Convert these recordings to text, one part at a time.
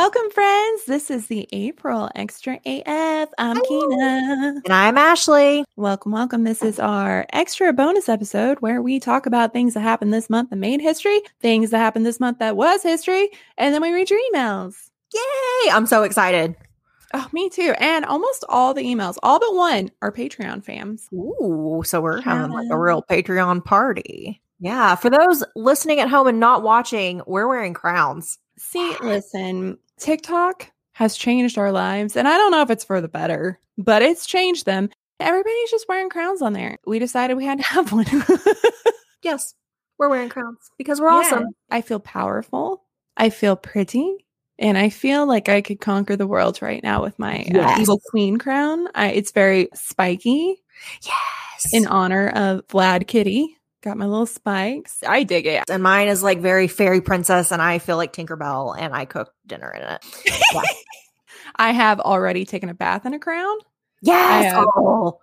Welcome, friends. This is the April Extra AF. I'm Keena. And I'm Ashley. Welcome, welcome. This is our extra bonus episode where we talk about things that happened this month that made history, things that happened this month that was history, and then we read your emails. Yay! I'm so excited. Oh, me too. And almost all the emails, all but one, are Patreon fams. Ooh, so we're having like a real Patreon party. Yeah, for those listening at home and not watching, we're wearing crowns. See, listen, TikTok has changed our lives, and I don't know if it's for the better, but it's changed them. Everybody's just wearing crowns on there. We decided we had to have one. Yes, we're wearing crowns because we're Yeah. awesome. I feel powerful. I feel pretty. And I feel like I could conquer the world right now with my uh, evil queen crown. I, it's very spiky Yes. in honor of Vlad Kitty. Got my little spikes. I dig it. and mine is like very fairy princess, and I feel like Tinkerbell, and I cook dinner in it. Yeah. I have already taken a bath in a crown. Yes. Oh.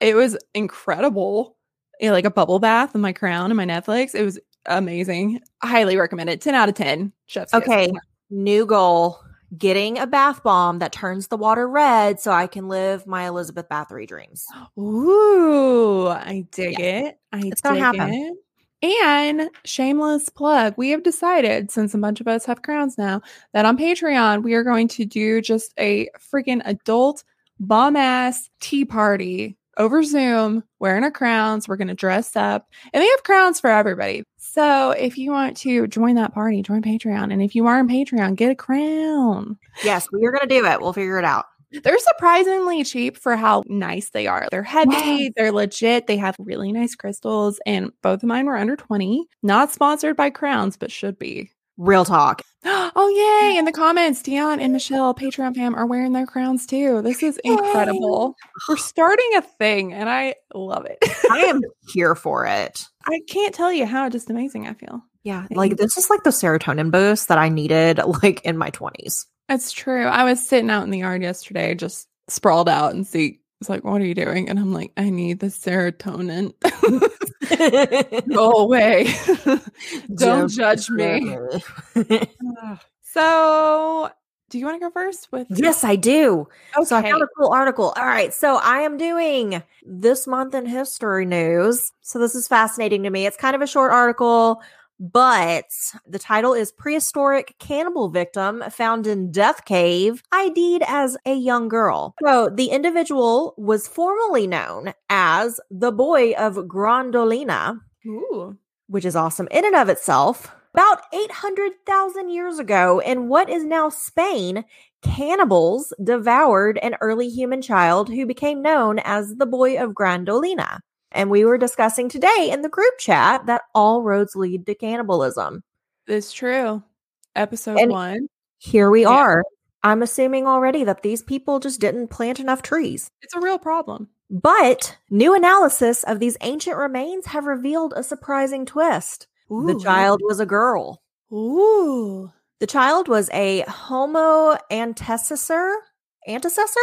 It was incredible. Yeah, like a bubble bath in my crown and my Netflix. It was amazing. Highly recommend it. 10 out of 10. Chef's kiss. Okay. New goal: getting a bath bomb that turns the water red, so I can live my Elizabeth Bathory dreams. Ooh, I dig it. I It's gonna dig happen. it. And shameless plug, we have decided, since a bunch of us have crowns now, that on Patreon we are going to do just a freaking adult bomb ass tea party over Zoom, wearing our crowns. We're gonna dress up, and they have crowns for everybody. So if you want to join that party, join Patreon. And if you are on Patreon, get a crown. Yes, we are gonna do it. We'll figure it out. They're surprisingly cheap for how nice they are. They're heavy, Yes. they're legit, they have really nice crystals, and both of mine were under 20. Not sponsored by Crowns, but should be. Real talk. Oh, yay! In the comments, Dion and Michelle, Patreon fam, are wearing their crowns too. This is incredible. We're starting a thing, and I love it. I am here for it. I can't tell you how just amazing I feel. Yeah, like this is like the serotonin boost that I needed like in my 20s. It's true. I was sitting out in the yard yesterday, just sprawled out, and see, it's like, what are you doing? And I'm like, I need the serotonin. Go away. Don't judge me. So, do you want to go first with? yes, I do. Okay. So I found a cool article. All right. So I am doing this month in history news. So this is fascinating to me. It's kind of a short article, but the title is Prehistoric Cannibal Victim Found in Death Cave, ID'd as a Young Girl. So the individual was formerly known as the Boy of Gran Dolina, Ooh. which is awesome in and of itself. About 800,000 years ago, in what is now Spain, cannibals devoured an early human child who became known as the Boy of Gran Dolina. And we were discussing today in the group chat that all roads lead to cannibalism. It's true. Episode And- one. Here we Yeah. are. I'm assuming already that these people just didn't plant enough trees. It's a real problem. But new analysis of these ancient remains have revealed a surprising twist. The child was a girl. Ooh. The child was a homo antecessor. Antecessor?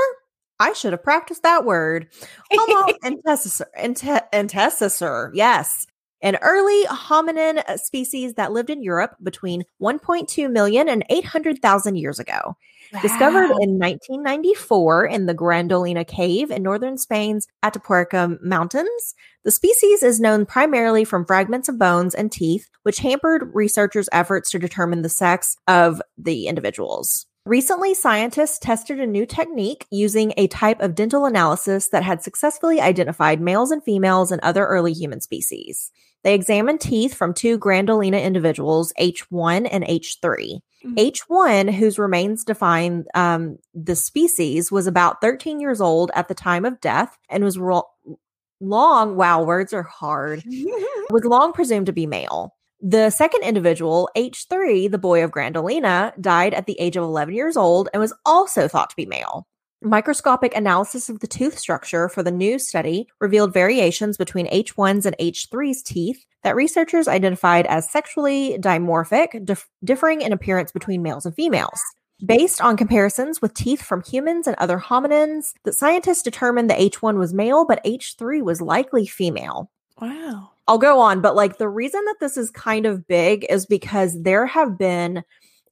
I should have practiced that word. Homo antecessor. Ante- antecessor. Yes. An early hominin uh, species that lived in Europe between 1.2 million and 800,000 years ago. Discovered in 1994 in the Gran Dolina Cave in northern Spain's Atapuerca Mountains, the species is known primarily from fragments of bones and teeth, which hampered researchers' efforts to determine the sex of the individuals. Recently, scientists tested a new technique using a type of dental analysis that had successfully identified males and females in other early human species. They examined teeth from two Gran Dolina individuals, H1 and H3. Mhm. H1, whose remains define um, the species, was about 13 years old at the time of death and was ro- long, wow, words are hard, was long presumed to be male. The second individual, H3, the boy of Gran Dolina, died at the age of 11 years old and was also thought to be male. Microscopic analysis of the tooth structure for the new study revealed variations between H1's and H3's teeth that researchers identified as sexually dimorphic, dif- differing in appearance between males and females. Based on comparisons with teeth from humans and other hominins, the scientists determined that H1 was male, but H3 was likely female. wow. I'll go on, but like the reason that this is kind of big is because there have been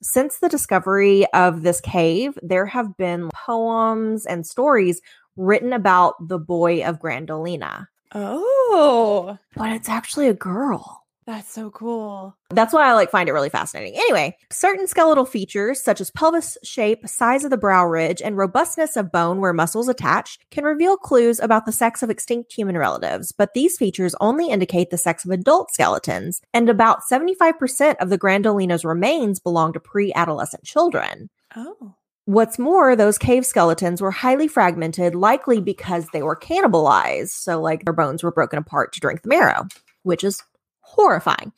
Since the discovery of this cave, there have been poems and stories written about the boy of Gran Dolina. Oh, But it's actually a girl. That's so cool. That's why I like find it really fascinating. Anyway, certain skeletal features such as pelvis shape, size of the brow ridge, and robustness of bone where muscles attach can reveal clues about the sex of extinct human relatives, but these features only indicate the sex of adult skeletons, and about 75% of the Gran Dolina's remains belong to pre-adolescent children. Oh. What's more, those cave skeletons were highly fragmented, likely because they were cannibalized. So, like, their bones were broken apart to drink the marrow, which is horrifying.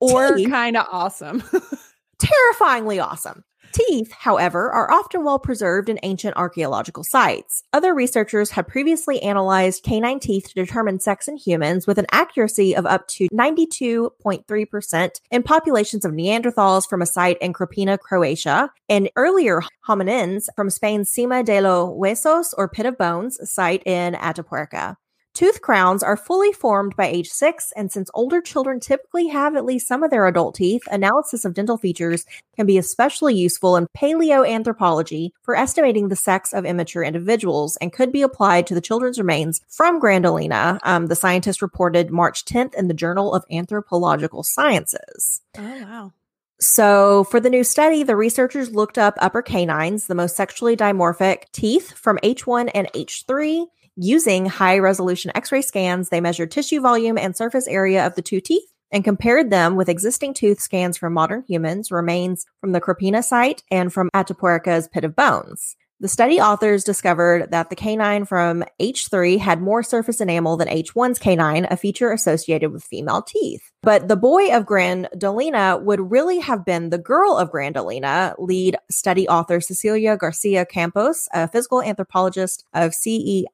or kind of awesome. terrifyingly awesome. Teeth, however, are often well preserved in ancient archaeological sites. Other researchers have previously analyzed canine teeth to determine sex in humans with an accuracy of up to 92.3% in populations of Neanderthals from a site in Krapina, Croatia, and earlier hominins from Spain's Sima de los Huesos or Pit of Bones site in Atapuerca. Tooth crowns are fully formed by age six, and since older children typically have at least some of their adult teeth, analysis of dental features can be especially useful in paleoanthropology for estimating the sex of immature individuals and could be applied to the children's remains from Gran Dolina, um, the scientists reported March 10th in the Journal of Anthropological Sciences. oh wow. So, for the new study, the researchers looked up upper canines, the most sexually dimorphic teeth from H1 and H3. Using high resolution x ray scans, they measured tissue volume and surface area of the two teeth and compared them with existing tooth scans from modern humans, remains from the Krapina site, and from Atapuerca's Pit of Bones. The study authors discovered that the canine from H3 had more surface enamel than H1's canine, a feature associated with female teeth. But the boy of Gran Dolina would really have been the girl of Gran Dolina, lead study author Cecilia Garcia Campos, a physical anthropologist of CENIEH,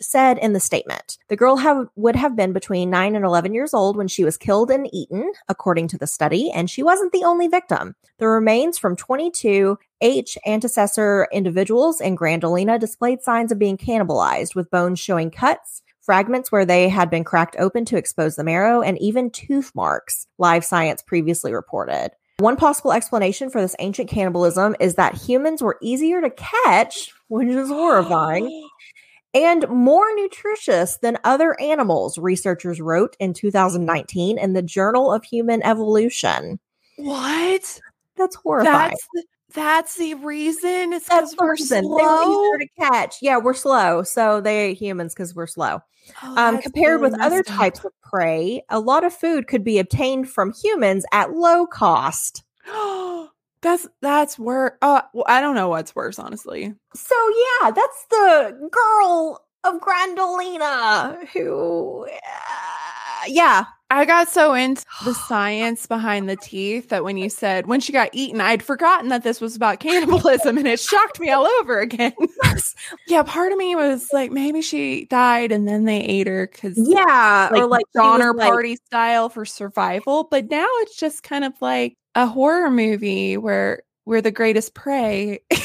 said in the statement. The girl have, would have been between 9 and 11 years old when she was killed and eaten, according to the study, and she wasn't the only victim. The remains from 22 H antecessor individuals in Gran Dolina displayed signs of being cannibalized, with bones showing cuts, fragments where they had been cracked open to expose the marrow, and even tooth marks, Live Science previously reported. One possible explanation for this ancient cannibalism is that humans were easier to catch, which is horrifying, and more nutritious than other animals, researchers wrote in 2019 in the Journal of Human Evolution. What? That's horrifying. That's the, that's the reason. It's because we're reason. slow. They were easier to catch. Yeah, we're slow. So they ate humans because we're slow. Oh, Um, compared really with other up. types of prey, a lot of food could be obtained from humans at low cost. that's that's where. Uh, well, I don't know what's worse, honestly. So yeah, that's the girl of Gran Dolina who, uh, yeah, I got so into the science behind the teeth that when you said when she got eaten, I'd forgotten that this was about cannibalism and it shocked me all over again. yeah, part of me was like, maybe she died and then they ate her because, yeah, like, or like Donner was, like- Party style for survival. But now it's just kind of like a horror movie where we're the greatest prey and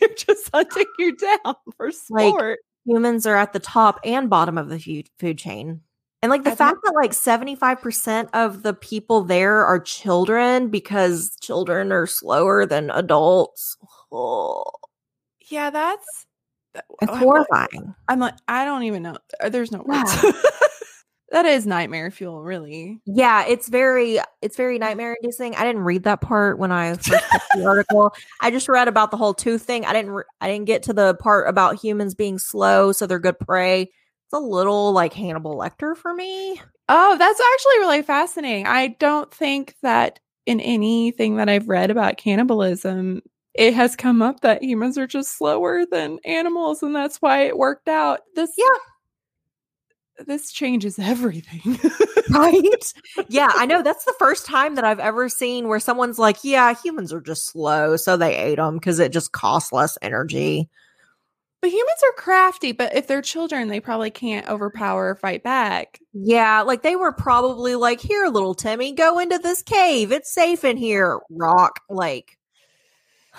they're just hunting you down for Like, sport. humans are at the top and bottom of the food chain. And like the I've fact that like 75% of the people there are children because children are slower than adults. Oh, yeah, that's. it's horrifying. I'm like, I don't even know. Uh, There's no words. Yeah. that is nightmare fuel, really. Yeah, it's very it's very nightmare inducing. I didn't read that part when I first picked the article. I just read about the whole tooth thing. I didn't re- I didn't get to the part about humans being slow so they're good prey. It's a little like Hannibal Lecter for me. Oh, that's actually really fascinating. I don't think that in anything that I've read about cannibalism, it has come up that humans are just slower than animals, and that's why it worked out. This, Yeah. this changes everything. right? yeah, I know. That's the first time that I've ever seen where someone's like, "Yeah, humans are just slow, so they ate them because it just costs less mm-hmm. energy." But humans are crafty. But if they're children, they probably can't overpower or fight back. Yeah, like they were probably like, "Here, little Timmy, go into this cave. It's safe in here." Rock, like,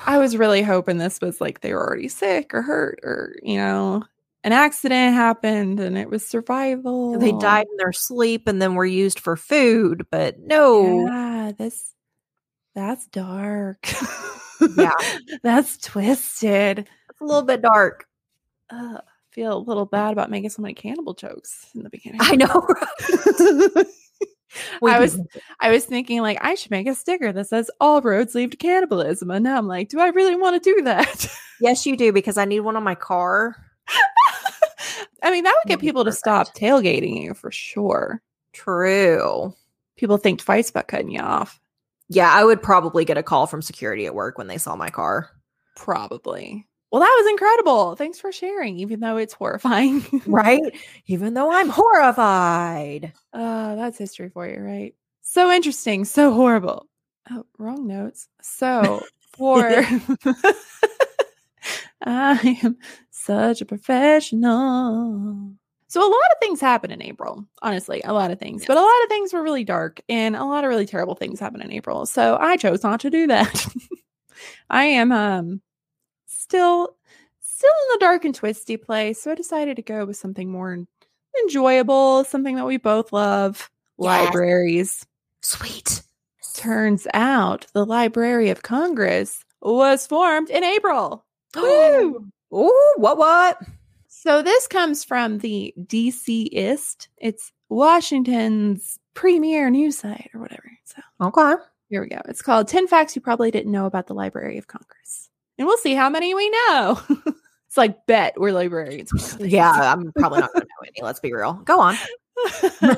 I was really hoping this was like they were already sick or hurt or, you know, an accident happened and it was survival. they died in their sleep and then were used for food. But no, Yeah, this That's dark. Yeah. That's twisted. It's a little bit dark. Ugh, feel a little bad about making so many cannibal jokes in the beginning. I know. right? I was I was thinking like I should make a sticker that says all roads lead to cannibalism. And now I'm like, do I really want to do that? Yes, you do because I need one on my car. I mean, that would get people to stop tailgating you for sure. True. People think twice about cutting you off. Yeah, I would probably get a call from security at work when they saw my car. Probably. Well, that was incredible. Thanks for sharing, even though it's horrifying. Right? Even though I'm horrified. Uh, that's history for you, right? So interesting, so horrible. Oh, wrong notes. So for I am such a professional. So a lot of things happen in April, honestly, a lot of things. But a lot of things were really dark and a lot of really terrible things happen in April. So I chose not to do that. I am um still still in the dark and twisty place. So I decided to go with something more enjoyable, something that we both love. Yes. Libraries. Sweet. Turns out the Library of Congress was formed in April. Woo! Ooh, what what? So this comes from the DCist. It's Washington's premier news site or whatever. So Okay. here we go. It's called 10 Facts You Probably Didn't Know About the Library of Congress. And we'll see how many we know. it's like bet we're librarians. We. Yeah, I'm probably not gonna know any. Let's be real. Go on.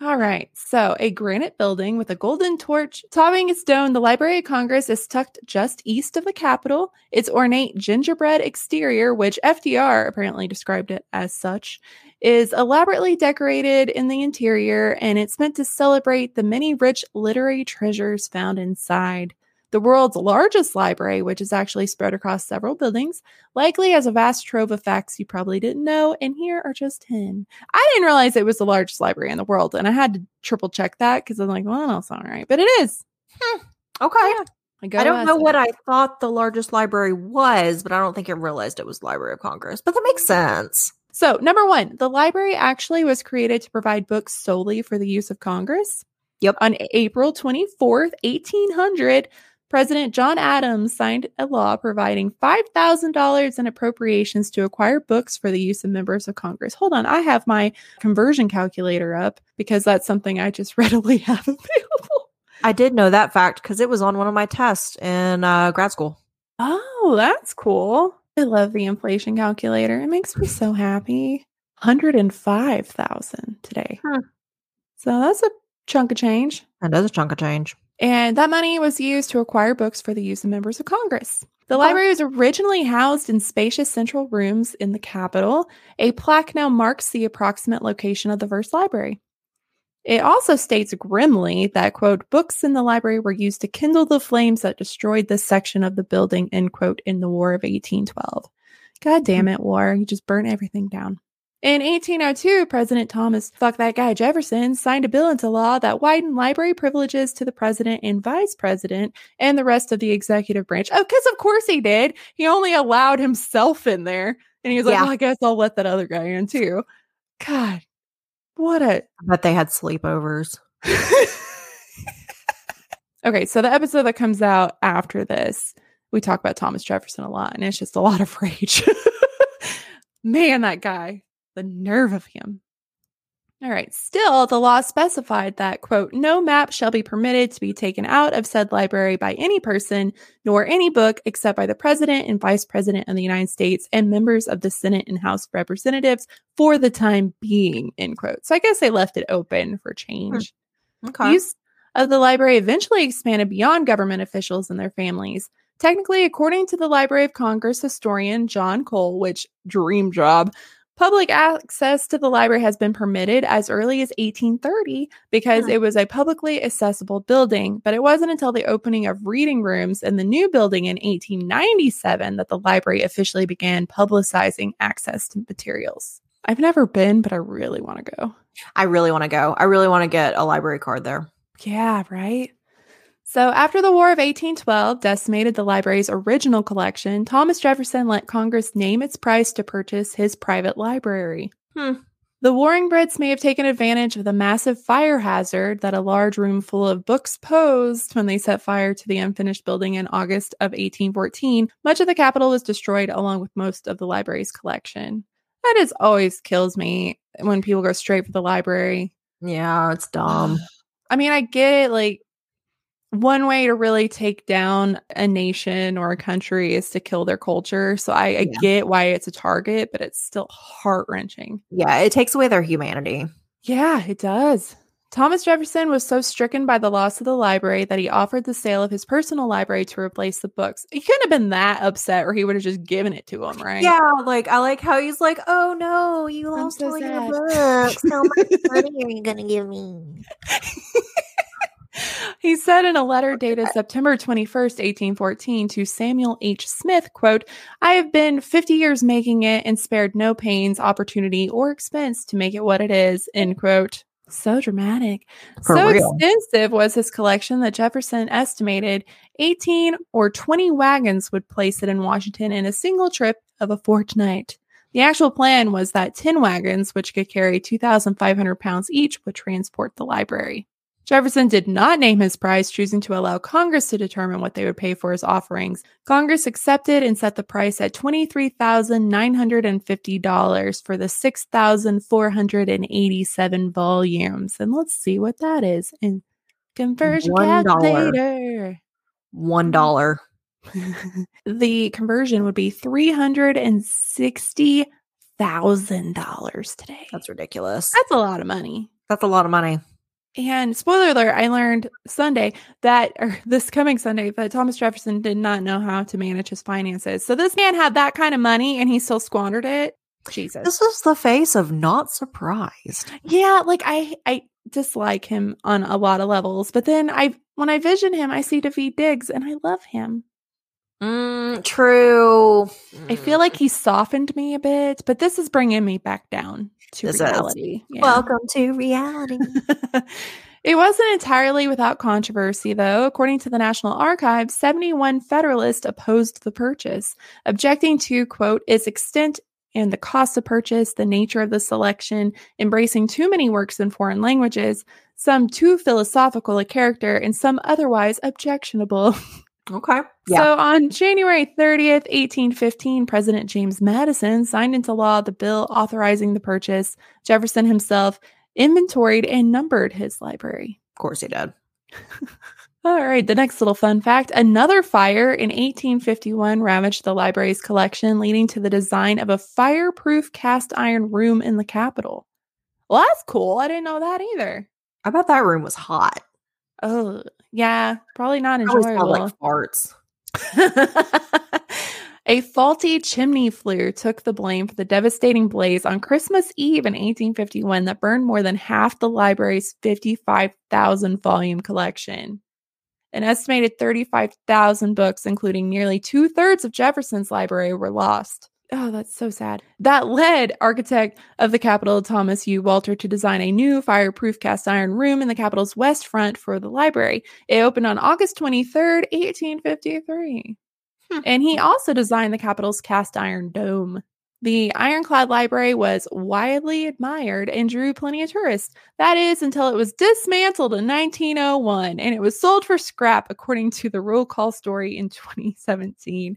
All right. So, a granite building with a golden torch topping its dome, the Library of Congress is tucked just east of the Capitol. Its ornate gingerbread exterior, which FDR apparently described it as such, is elaborately decorated in the interior and it's meant to celebrate the many rich literary treasures found inside. The world's largest library, which is actually spread across several buildings, likely has a vast trove of facts you probably didn't know, and here are just 10. I didn't realize it was the largest library in the world, and I had to triple check that because I'm like, well, that don't sound right, but it is. Hmm. Okay. I, I don't know as what. I thought the largest library was, but I don't think I realized it was Library of Congress. But that makes hmm. sense. So, number one, the library actually was created to provide books solely for the use of Congress. Yep. On April 24th, 1800, President John Adams signed a law providing $5,000 in appropriations to acquire books for the use of members of Congress. Hold on, I have my conversion calculator up because that's something I just readily have available. I did know that fact because it was on one of my tests in uh, grad school. Oh, that's cool. I love the inflation calculator. It makes me so happy. 105,000 today. Hmm. So that's a chunk of change. That is a chunk of change. And that money was used to acquire books for the use of members of Congress. The library was originally housed in spacious central rooms in the Capitol. A plaque now marks the approximate location of the first library. It also states grimly that, quote, books in the library were used to kindle the flames that destroyed this section of the building, end quote, in the War of 1812. God damn mm-hmm. it, war. You just burnt everything down. In 1802, President Thomas Fuck That Guy Jefferson signed a bill into law that widened library privileges to the president and vice president and the rest of the executive branch. Oh, because of course he did. He only allowed himself in there. And he was like, Yeah. well, I guess I'll let that other guy in too. God, what a I bet they had sleepovers. okay, so the episode that comes out after this, we talk about Thomas Jefferson a lot, and it's just a lot of rage. Man, that guy, the nerve of him. All right. Still, the law specified that, quote, no map shall be permitted to be taken out of said library by any person, nor any book, except by the President and Vice President of the United States and members of the Senate and House of Representatives for the time being, end quote. So I guess they left it open for change. Hmm. Okay. Use of the library eventually expanded beyond government officials and their families. Technically, according to the Library of Congress historian John Cole, which dream job, public access to the library has been permitted as early as 1830 because Hmm. it was a publicly accessible building. But it wasn't until the opening of reading rooms in the new building in 1897 that the library officially began publicizing access to materials. I've never been, but I really want to go. I really want to go. I really want to get a library card there. Yeah, right. So, after the War of 1812 decimated the library's original collection, Thomas Jefferson let Congress name its price to purchase his private library. Hmm. The warring Brits may have taken advantage of the massive fire hazard that a large room full of books posed when they set fire to the unfinished building in August of 1814. Much of the Capitol was destroyed, along with most of the library's collection. That is always kills me when people go straight for the library. Yeah, it's dumb. I mean, I get it. Like, one way to really take down a nation or a country is to kill their culture. So I, I Yeah. get why it's a target, but it's still heart wrenching. yeah, it takes away their humanity. Yeah, it does. Thomas Jefferson was so stricken by the loss of the library that he offered the sale of his personal library to replace the books. He couldn't have been that upset, or he would have just given it to him, right? Yeah, like I like how he's like, "Oh no, you lost so all your books. How much money are you gonna give me?" He said in a letter dated September 21st, 1814 to Samuel H. Smith, quote, I have been 50 years making it and spared no pains, opportunity, or expense to make it what it is, end quote. So dramatic. For so real. extensive was his collection that Jefferson estimated 18 or 20 wagons would place it in Washington in a single trip of a fortnight. The actual plan was that 10 wagons, which could carry 2,500 pounds each, would transport the library. Jefferson did not name his price, choosing to allow Congress to determine what they would pay for his offerings. Congress accepted and set the price at $23,950 for the 6,487 volumes. And let's see what that is in conversion One dollar. calculator. One mm-hmm. dollar. the conversion would be $360,000 today. That's ridiculous. That's a lot of money. That's a lot of money. And spoiler alert, I learned Sunday that, or this coming Sunday, that Thomas Jefferson did not know how to manage his finances. So this man had that kind of money and he still squandered it. Jesus. This is the face of not surprised. yeah, like I I dislike him on a lot of levels, but then I when I vision him, I see David Diggs and I love him. Mm, true. I feel like he softened me a bit, but this is bringing me back down to This reality. Yeah. Welcome to reality. it wasn't entirely without controversy, though. According to the National Archives, 71 Federalists opposed the purchase, objecting to, quote, its extent and the cost of purchase, the nature of the selection, embracing too many works in foreign languages, some too philosophical a character, and some otherwise objectionable. okay. Yeah. So on January 30th, 1815, President James Madison signed into law the bill authorizing the purchase. Jefferson himself inventoried and numbered his library. of course he did. All right, the next little fun fact another fire in 1851 ravaged the library's collection, leading to the design of a fireproof cast iron room in the Capitol. Well, that's cool. I didn't know that either. I bet that room was hot. Oh, yeah, probably not enjoyable. like farts. a faulty chimney flue took the blame for the devastating blaze on Christmas Eve in 1851 that burned more than half the library's 55,000 volume collection. An estimated 35,000 books, including nearly two thirds of Jefferson's library, were lost. Oh, that's so sad. That led architect of the Capitol, Thomas U. Walter, to design a new fireproof cast iron room in the Capitol's west front for the library. It opened on August 23rd, 1853. Hmm. And he also designed the Capitol's cast iron dome. The ironclad library was widely admired and drew plenty of tourists. That is until it was dismantled in 1901 and it was sold for scrap, according to the roll call story in 2017.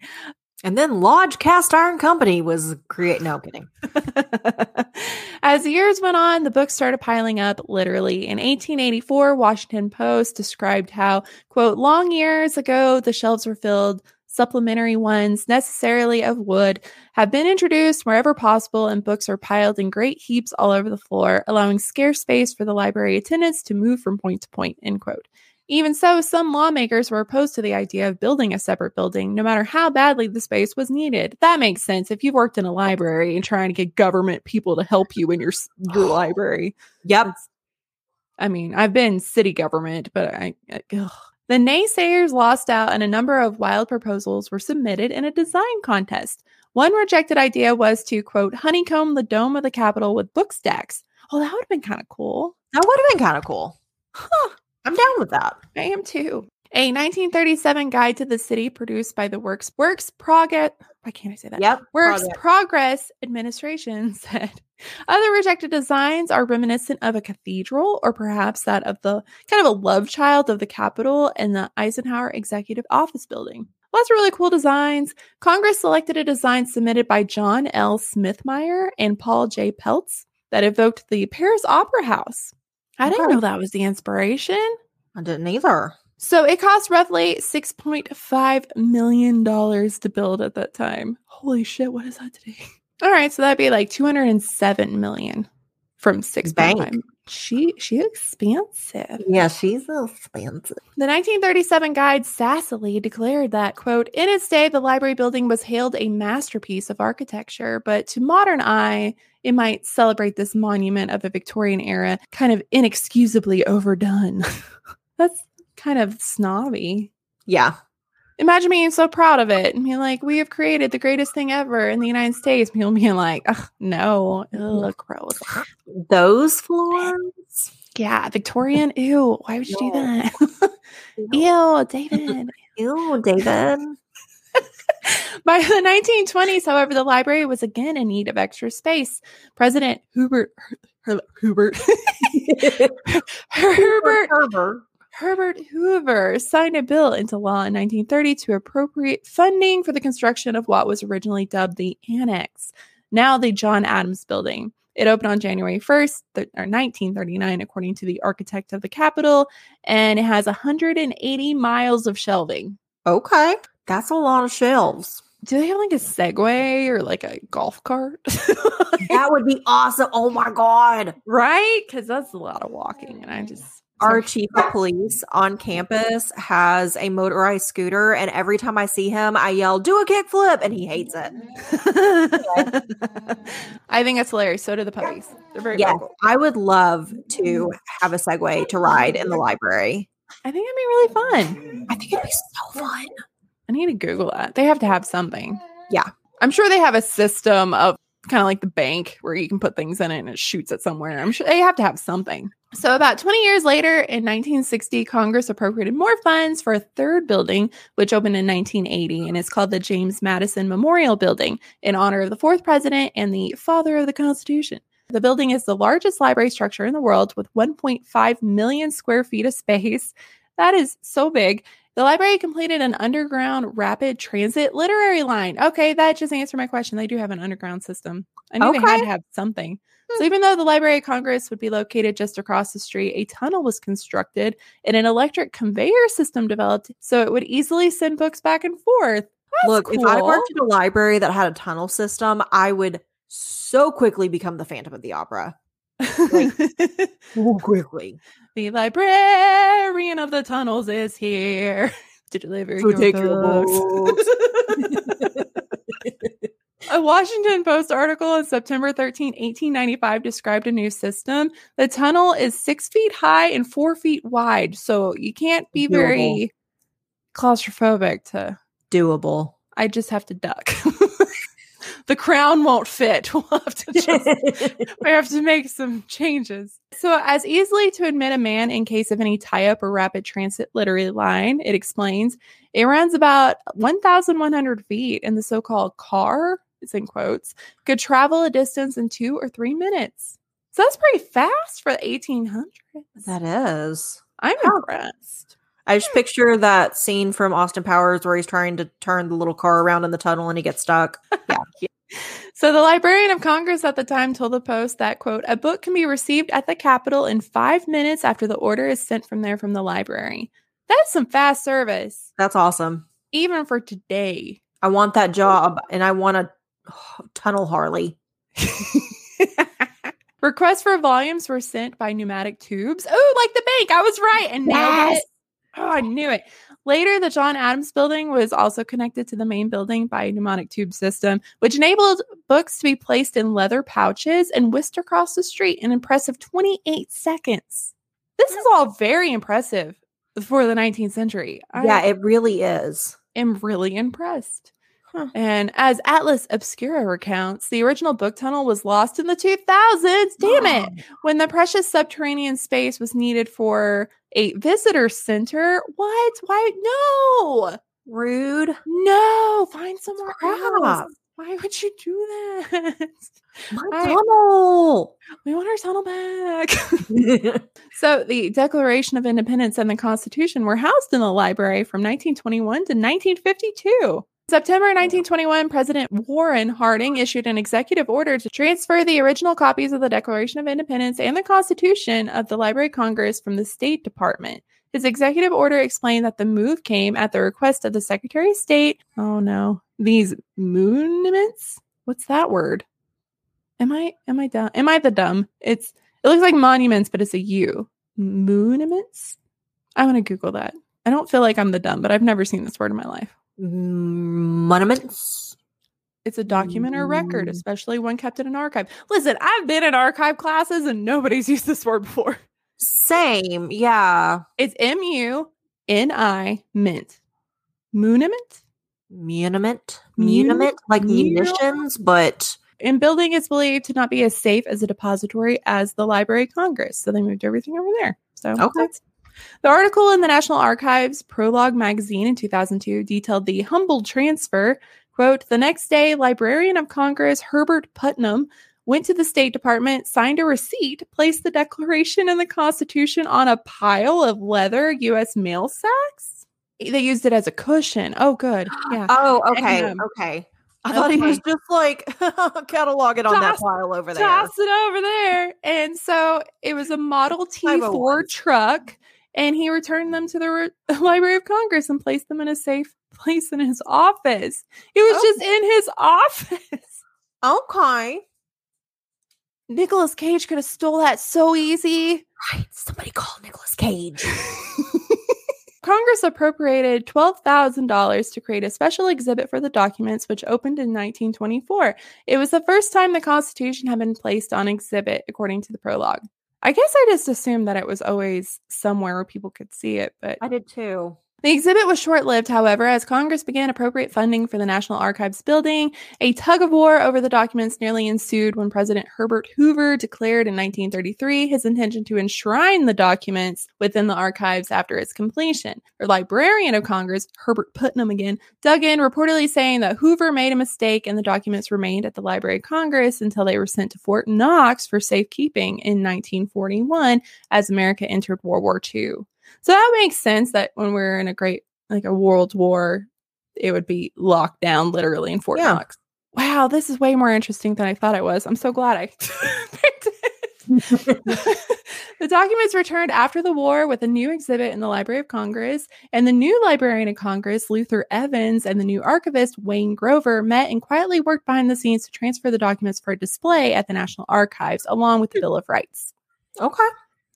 And then Lodge Cast Iron Company was create. No kidding. As the years went on, the books started piling up literally. In 1884, Washington Post described how, quote, long years ago, the shelves were filled. Supplementary ones, necessarily of wood, have been introduced wherever possible, and books are piled in great heaps all over the floor, allowing scarce space for the library attendants to move from point to point, end quote. Even so, some lawmakers were opposed to the idea of building a separate building, no matter how badly the space was needed. That makes sense if you've worked in a library and trying to get government people to help you in your your library. Yep. I mean, I've been city government, but I. I- ugh. The naysayers lost out, and a number of wild proposals were submitted in a design contest. One rejected idea was to quote honeycomb the dome of the Capitol with book stacks. Oh, that would have been kind of cool. That would have been kind of cool. Huh. I'm down with that. I am too. A 1937 guide to the city produced by the Works Works Progress Why can't I say that? Yep. Works Progress. Progress Administration said other rejected designs are reminiscent of a cathedral or perhaps that of the kind of a love child of the Capitol and the Eisenhower Executive Office Building. Lots of really cool designs. Congress selected a design submitted by John L. Smithmeyer and Paul J. Pelz that evoked the Paris Opera House. I didn't know that was the inspiration. I didn't either. So it cost roughly $6.5 million to build at that time. Holy shit, what is that today? All right, so that'd be like 207 million from 6.5. Bank. She she expensive. Yeah, she's expensive. The 1937 guide Sassily declared that, quote, in its day, the library building was hailed a masterpiece of architecture, but to modern eye, it might celebrate this monument of a Victorian era kind of inexcusably overdone. That's kind of snobby. Yeah. Imagine being so proud of it and being like, we have created the greatest thing ever in the United States. People being like, Ugh, no, ugh, gross. Those floors. Yeah, Victorian. Ew, why would you do that? Ew, David. Ew, David. By the 1920s, however, the library was again in need of extra space. President Hubert Hubert Herbert Herbert. Herbert Hoover signed a bill into law in 1930 to appropriate funding for the construction of what was originally dubbed the Annex, now the John Adams Building. It opened on January 1st, th- or 1939, according to the architect of the Capitol, and it has 180 miles of shelving. Okay. That's a lot of shelves. Do they have like a Segway or like a golf cart? That would be awesome. Oh my God. right? Because that's a lot of walking, and I mm. just Our chief of police on campus has a motorized scooter, and every time I see him, I yell, do a kickflip, and he hates it. I think that's hilarious. So do the puppies. They're very vocal. I would love to have a Segway to ride in the library. I think it'd be really fun. I think it'd be so fun. I need to Google that. They have to have something. Yeah. I'm sure they have a system of kind of like the bank where you can put things in it and it shoots it somewhere. I'm sure they have to have something. So, about 20 years later, in 1960, Congress appropriated more funds for a third building, which opened in 1980, and it's called the James Madison Memorial Building in honor of the fourth president and the father of the Constitution. The building is the largest library structure in the world with 1.5 million square feet of space. That is so big. The library completed an underground rapid transit literary line. Okay, that just answered my question. They do have an underground system. I knew they had to have something. So hmm. even though the Library of Congress would be located just across the street, a tunnel was constructed and an electric conveyor system developed so it would easily send books back and forth. That's Look, if I cool. worked at a library that had a tunnel system, I would so quickly become the Phantom of the Opera. So quickly. the librarian of the tunnels is here to deliver To your take your books. A Washington Post article on September 13, 1895 described a new system. The tunnel is six feet high and four feet wide, so you can't be Doable. very claustrophobic to Doable. I just have to duck. The crown won't fit. We'll have to just we have to make some changes. So, as easily to admit a man in case of any tie up or rapid transit literary line, it explains it runs about 1,100 feet, and the so called car, it's in quotes, could travel a distance in two or three minutes. So, that's pretty fast for the 1800s. that is. I'm How- impressed. I just hmm. picture that scene from Austin Powers where he's trying to turn the little car around in the tunnel and he gets stuck. Yeah. So the Librarian of Congress at the time told the Post that, quote, a book can be received at the Capitol in five minutes after the order is sent from there from the library. That's some fast service, That's awesome. even for today. I want that job and I want a tunnel Harley. Requests for volumes were sent by pneumatic tubes. Oh, like the bank. I was right. And now Yes. Oh, I knew it. Later, the John Adams building was also connected to the main building by a pneumatic tube system, which enabled books to be placed in leather pouches and whisked across the street in an impressive 28 seconds. This is all very impressive for the 19th century. I Yeah, it really is. I'm really impressed. Huh. And as Atlas Obscura recounts, the original book tunnel was lost in the 2000s. Damn it when the precious subterranean space was needed for a visitor center. What? Why? No. Rude. No, find somewhere Crap. else. Why would you do that? My I- tunnel. we want our tunnel back. so the Declaration of Independence and the Constitution were housed in the library from 1921 to 1952. September 1921, President Warren Harding issued an executive order to transfer the original copies of the Declaration of Independence and the Constitution of the Library of Congress from the State Department. His executive order explained that the move came at the request of the Secretary of State. Oh no, these monuments? What's that word? Am I am I dumb? Am I the dumb? It's it looks like monuments, but it's a U. Monuments? I'm gonna Google that. I don't feel like I'm the dumb, but I've never seen this word in my life. Monuments. It's a document or record, Mm. especially one kept in an archive. Listen, I've been in archive classes and nobody's used this word before. Same. Yeah. It's M U N I mint. Muniment. Mun- Muniment. Like munitions, but And building is believed to not be as safe as a depository as the Library of Congress. So they moved everything over there. So Okay. that's- the article in the National Archives Prologue magazine in 2002 detailed the humble transfer. Quote, the next day, Librarian of Congress Herbert Putnam went to the State Department, signed a receipt, placed the Declaration and the Constitution on a pile of leather U.S. mail sacks. They used it as a cushion. Oh, good. Yeah. oh, okay, um, okay. I thought he was just like catalog it on that pile over there. toss it over there. And so it was a Model T oh Ford truck, and he returned them to the Re- Library of Congress and placed them in a safe place in his office. It was Oh. just in his office. Okay. Nicolas Cage could have stole that so easy. Right. Somebody call Nicolas Cage. Congress appropriated $12,000 to create a special exhibit for the documents, which opened in 1924. It was the first time the Constitution had been placed on exhibit, according to the prologue. I guess I just assumed that it was always somewhere where people could see it, but I did too. The exhibit was short lived, however, as Congress began appropriate funding for the National Archives building. A tug of war over the documents nearly ensued when President Herbert Hoover declared in 1933 his intention to enshrine the documents within the archives after its completion. The Librarian of Congress, Herbert Putnam again, dug in, reportedly saying that Hoover made a mistake and the documents remained at the Library of Congress until they were sent to Fort Knox for safekeeping in 1941 as America entered World War II. So that makes sense that when we're in a great, like a world war, it would be locked down literally in Fort Yeah. Knox. Wow, this is way more interesting than I thought it was. I'm so glad I picked it. the documents returned after the war with a new exhibit in the Library of Congress, and the new Librarian of Congress, Luther Evans, and the new archivist, Wayne Grover, met and quietly worked behind the scenes to transfer the documents for display at the National Archives, along with the Bill of Rights. Okay.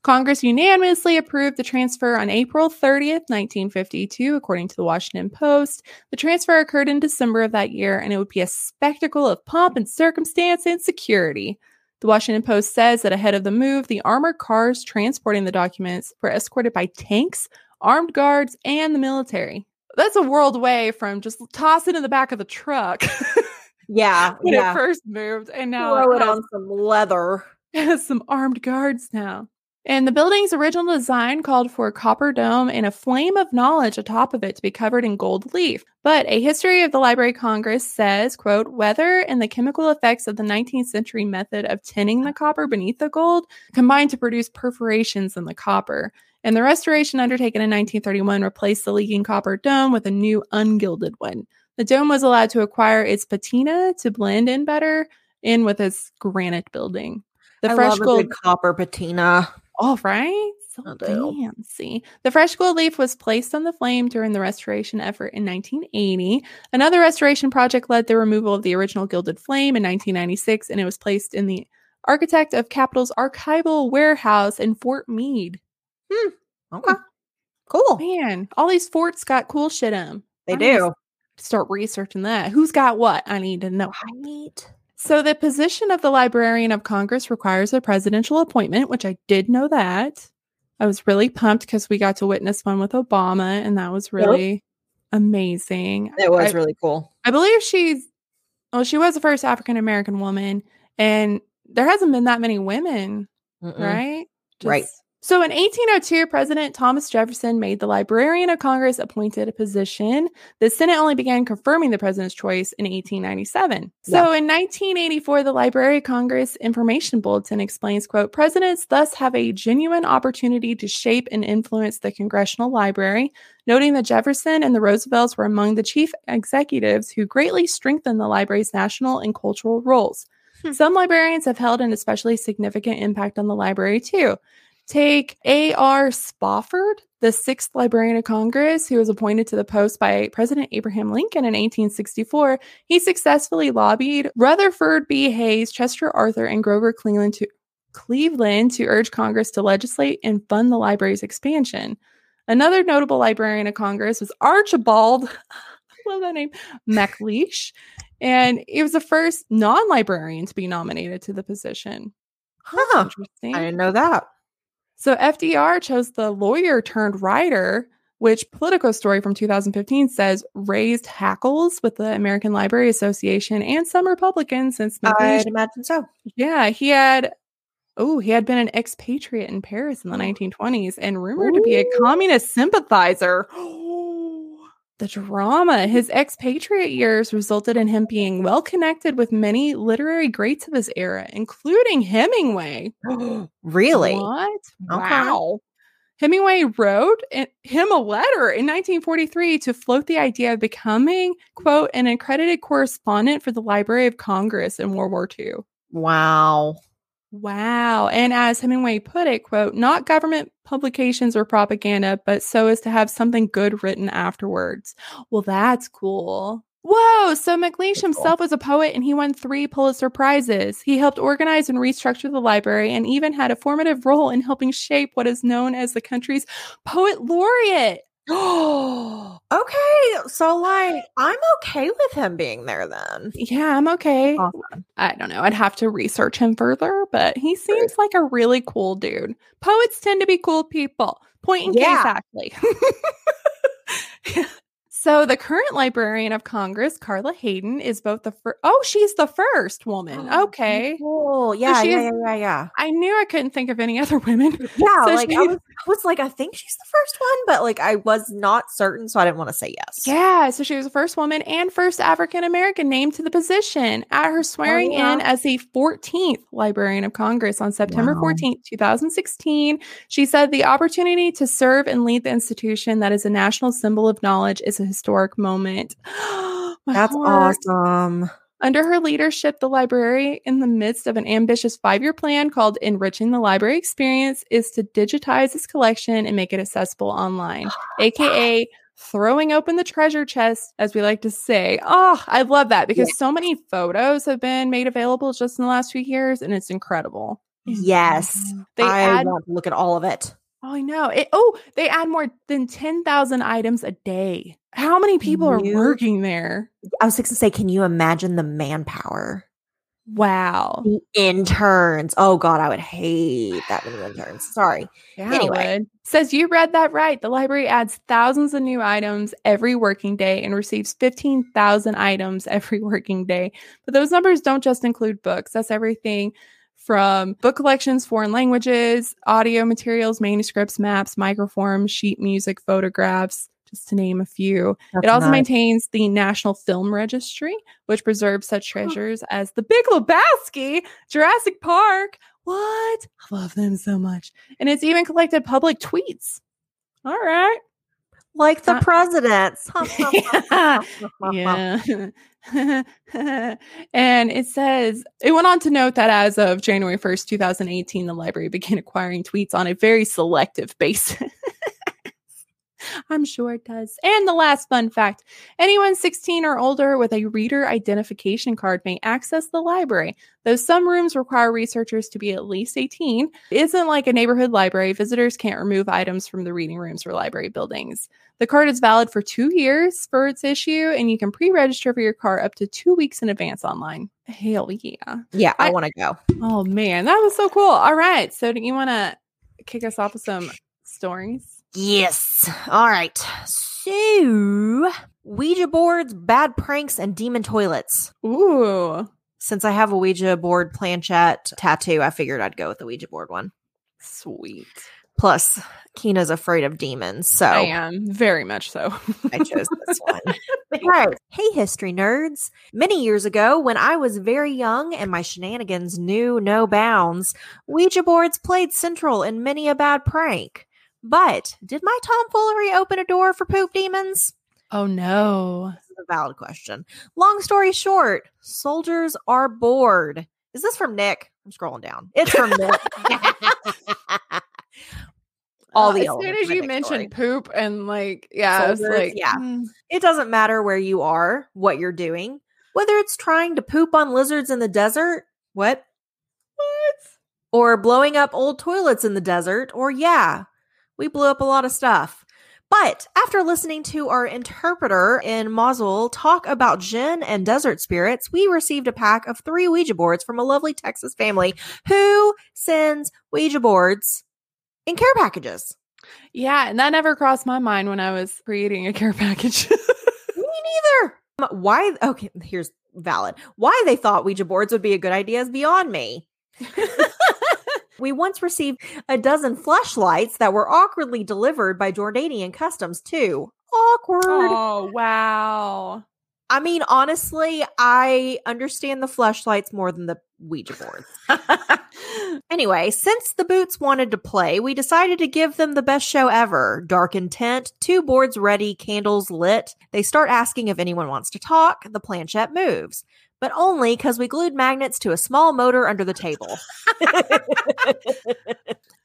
Congress unanimously approved the transfer on April 30th, 1952, according to the Washington Post. The transfer occurred in December of that year, and it would be a spectacle of pomp and circumstance and security. The Washington Post says that ahead of the move, the armored cars transporting the documents were escorted by tanks, armed guards, and the military. That's a world away from just toss it in the back of the truck Yeah. when yeah. it first moved, and now Throw it it has on some leather. has some armed guards now. And the building's original design called for a copper dome and a flame of knowledge atop of it to be covered in gold leaf. But a history of the Library of Congress says, quote, weather and the chemical effects of the 19th century method of tinning the copper beneath the gold combined to produce perforations in the copper. And the restoration undertaken in 1931 replaced the leaking copper dome with a new ungilded one. The dome was allowed to acquire its patina to blend in better in with its granite building. The I fresh gold, copper patina. Oh right, so I fancy. The fresh gold leaf was placed on the flame during the restoration effort in 1980. Another restoration project led the removal of the original gilded flame in 1996, and it was placed in the Architect of Capitol's archival warehouse in Fort Meade. Hmm. Okay. Cool. Man, all these forts got cool shit in 'em. They I do. Start researching that. Who's got what? I need to know. Right. So the position of the Librarian of Congress requires a presidential appointment, which I did know that. I was really pumped because we got to witness one with Obama, and that was really amazing. It was I, really cool. I believe she's, well, she was the first African American woman, and there hasn't been that many women, Mm-mm. right? Right. So in 1802, President Thomas Jefferson made the Librarian of Congress appointed a position. The Senate only began confirming the president's choice in 1897. So in 1984, the Library of Congress Information Bulletin explains, quote, Presidents thus have a genuine opportunity to shape and influence the Congressional Library, noting that Jefferson and the Roosevelts were among the chief executives who greatly strengthened the library's national and cultural roles. Hmm. Some librarians have held an especially significant impact on the library too. Take A.R. Spofford, the sixth Librarian of Congress, who was appointed to the post by President Abraham Lincoln in 1864. He successfully lobbied Rutherford B. Hayes, Chester Arthur, and Grover Cleveland to Cleveland to urge Congress to legislate and fund the library's expansion. Another notable librarian of Congress was Archibald, love that name, MacLeish, and he was the first non-librarian to be nominated to the position. Huh. Interesting. I didn't know that. So FDR chose the lawyer turned writer, which Politico story from 2015 says raised hackles with the American Library Association and some Republicans since. I'd imagine so. Yeah, he had oh, he had been an expatriate in Paris in the 1920s and rumored to be a communist sympathizer. The drama. His expatriate years resulted in him being well connected with many literary greats of his era, including Hemingway. really? What? Okay. Wow. Hemingway wrote him a letter in 1943 to float the idea of becoming, quote, an accredited correspondent for the Library of Congress in World War II. Wow. Wow. And as Hemingway put it, quote, not government publications or propaganda, but so as to have something good written afterwards. Well, that's cool. Whoa. So MacLeish himself was a poet and he won three Pulitzer Prizes. He helped organize and restructure the library and even had a formative role in helping shape what is known as the country's poet laureate. okay. So, like, I'm okay with him being there then. Yeah, I'm okay. Awesome. I don't know. I'd have to research him further, but he seems like a really cool dude. Poets tend to be cool people. Point in Yeah. case, actually. so the current Librarian of Congress, Carla Hayden, is both the first. Oh, she's the first woman. Oh, okay. Cool. Yeah, she yeah, is- yeah, yeah, yeah. I knew I couldn't think of any other women. Yeah, So like I was, I was like, I think she's the first one, but like I was not certain, so I didn't want to say yes. Yeah, so she was the first woman and first African American named to the position at her oh, swearing yeah. in as the 14th Librarian of Congress on September Wow. 14th, 2016. She said the opportunity to serve and lead the institution that is a national symbol of knowledge is a historic moment. That's heart. awesome. Under her leadership, the library, in the midst of an ambitious five year plan called Enriching the Library Experience, is to digitize its collection and make it accessible online, aka throwing open the treasure chest, as we like to say. Oh, I love that because so many photos have been made available just in the last few years, and it's incredible. Yes. Mm-hmm. They I add, want to look at all of it. oh, I know. It, oh, they add more than 10,000 items a day. How many people are You- working there? I was going to say, can you imagine the manpower? Wow. The interns. Oh God, I would hate that many interns. Sorry. Yeah, Anyway. Says you read that right. The library adds thousands of new items every working day and receives 15,000 items every working day. But those numbers don't just include books. That's everything from book collections, foreign languages, audio materials, manuscripts, maps, microforms, sheet music, photographs, just to name a few. That's it also nuts. maintains the National Film Registry, which preserves such treasures as The Big Lebowski, Jurassic Park. What? I love them so much. And it's even collected public tweets. All right. like the Uh, presidents. yeah. and it says it went on to note that as of January 1st, 2018, the library began acquiring tweets on a very selective basis. I'm sure it does. And the last fun fact anyone 16 or older with a reader identification card may access the library. Though some rooms require researchers to be at least 18, it isn't like a neighborhood library. Visitors can't remove items from the reading rooms or library buildings. The card is valid for two years for its issue, and you can pre register for your card up to two weeks in advance online. Hell yeah. yeah, I, I- want to go. Oh man, that was so cool. All right. So, do you want to kick us off with some stories? Yes. All right. So, Ouija boards, bad pranks, and demon toilets. Ooh, Since I have a Ouija board planchette tattoo, I figured I'd go with the Ouija board one. sweet. Plus, Kina's afraid of demons, so I am very much so. I chose this one. Right. Hey, history nerds. Many years ago, when I was very young and my shenanigans knew no bounds, Ouija boards played central in many a bad prank. But did my tomfoolery open a door for poop demons? oh no. A valid question. Long story short, soldiers are bored. Is this from Nick? I'm scrolling down. It's from Nick. All Uh, the as soon as you mentioned poop and like yeah, it's Soldiers, like yeah. mm, It doesn't matter where you are, what you're doing, whether it's trying to poop on lizards in the desert, what? what? Or blowing up old toilets in the desert, or yeah, we blew up a lot of stuff. But after listening to our interpreter in Mosul talk about jinn and desert spirits, we received a pack of three Ouija boards from a lovely Texas family who sends Ouija boards in care packages. Yeah, and that never crossed my mind when I was creating a care package. Me neither. Um, Why? Okay, here's valid. Why they thought Ouija boards would be a good idea is beyond me. we once received a dozen flashlights that were awkwardly delivered by Jordanian Customs, too. Awkward. oh wow. I mean, honestly, I understand the flashlights more than the Ouija boards. Anyway, since the Boots wanted to play, we decided to give them the best show ever. Dark intent, two boards ready, candles lit. They start asking if anyone wants to talk. The planchette moves, but only because we glued magnets to a small motor under the table.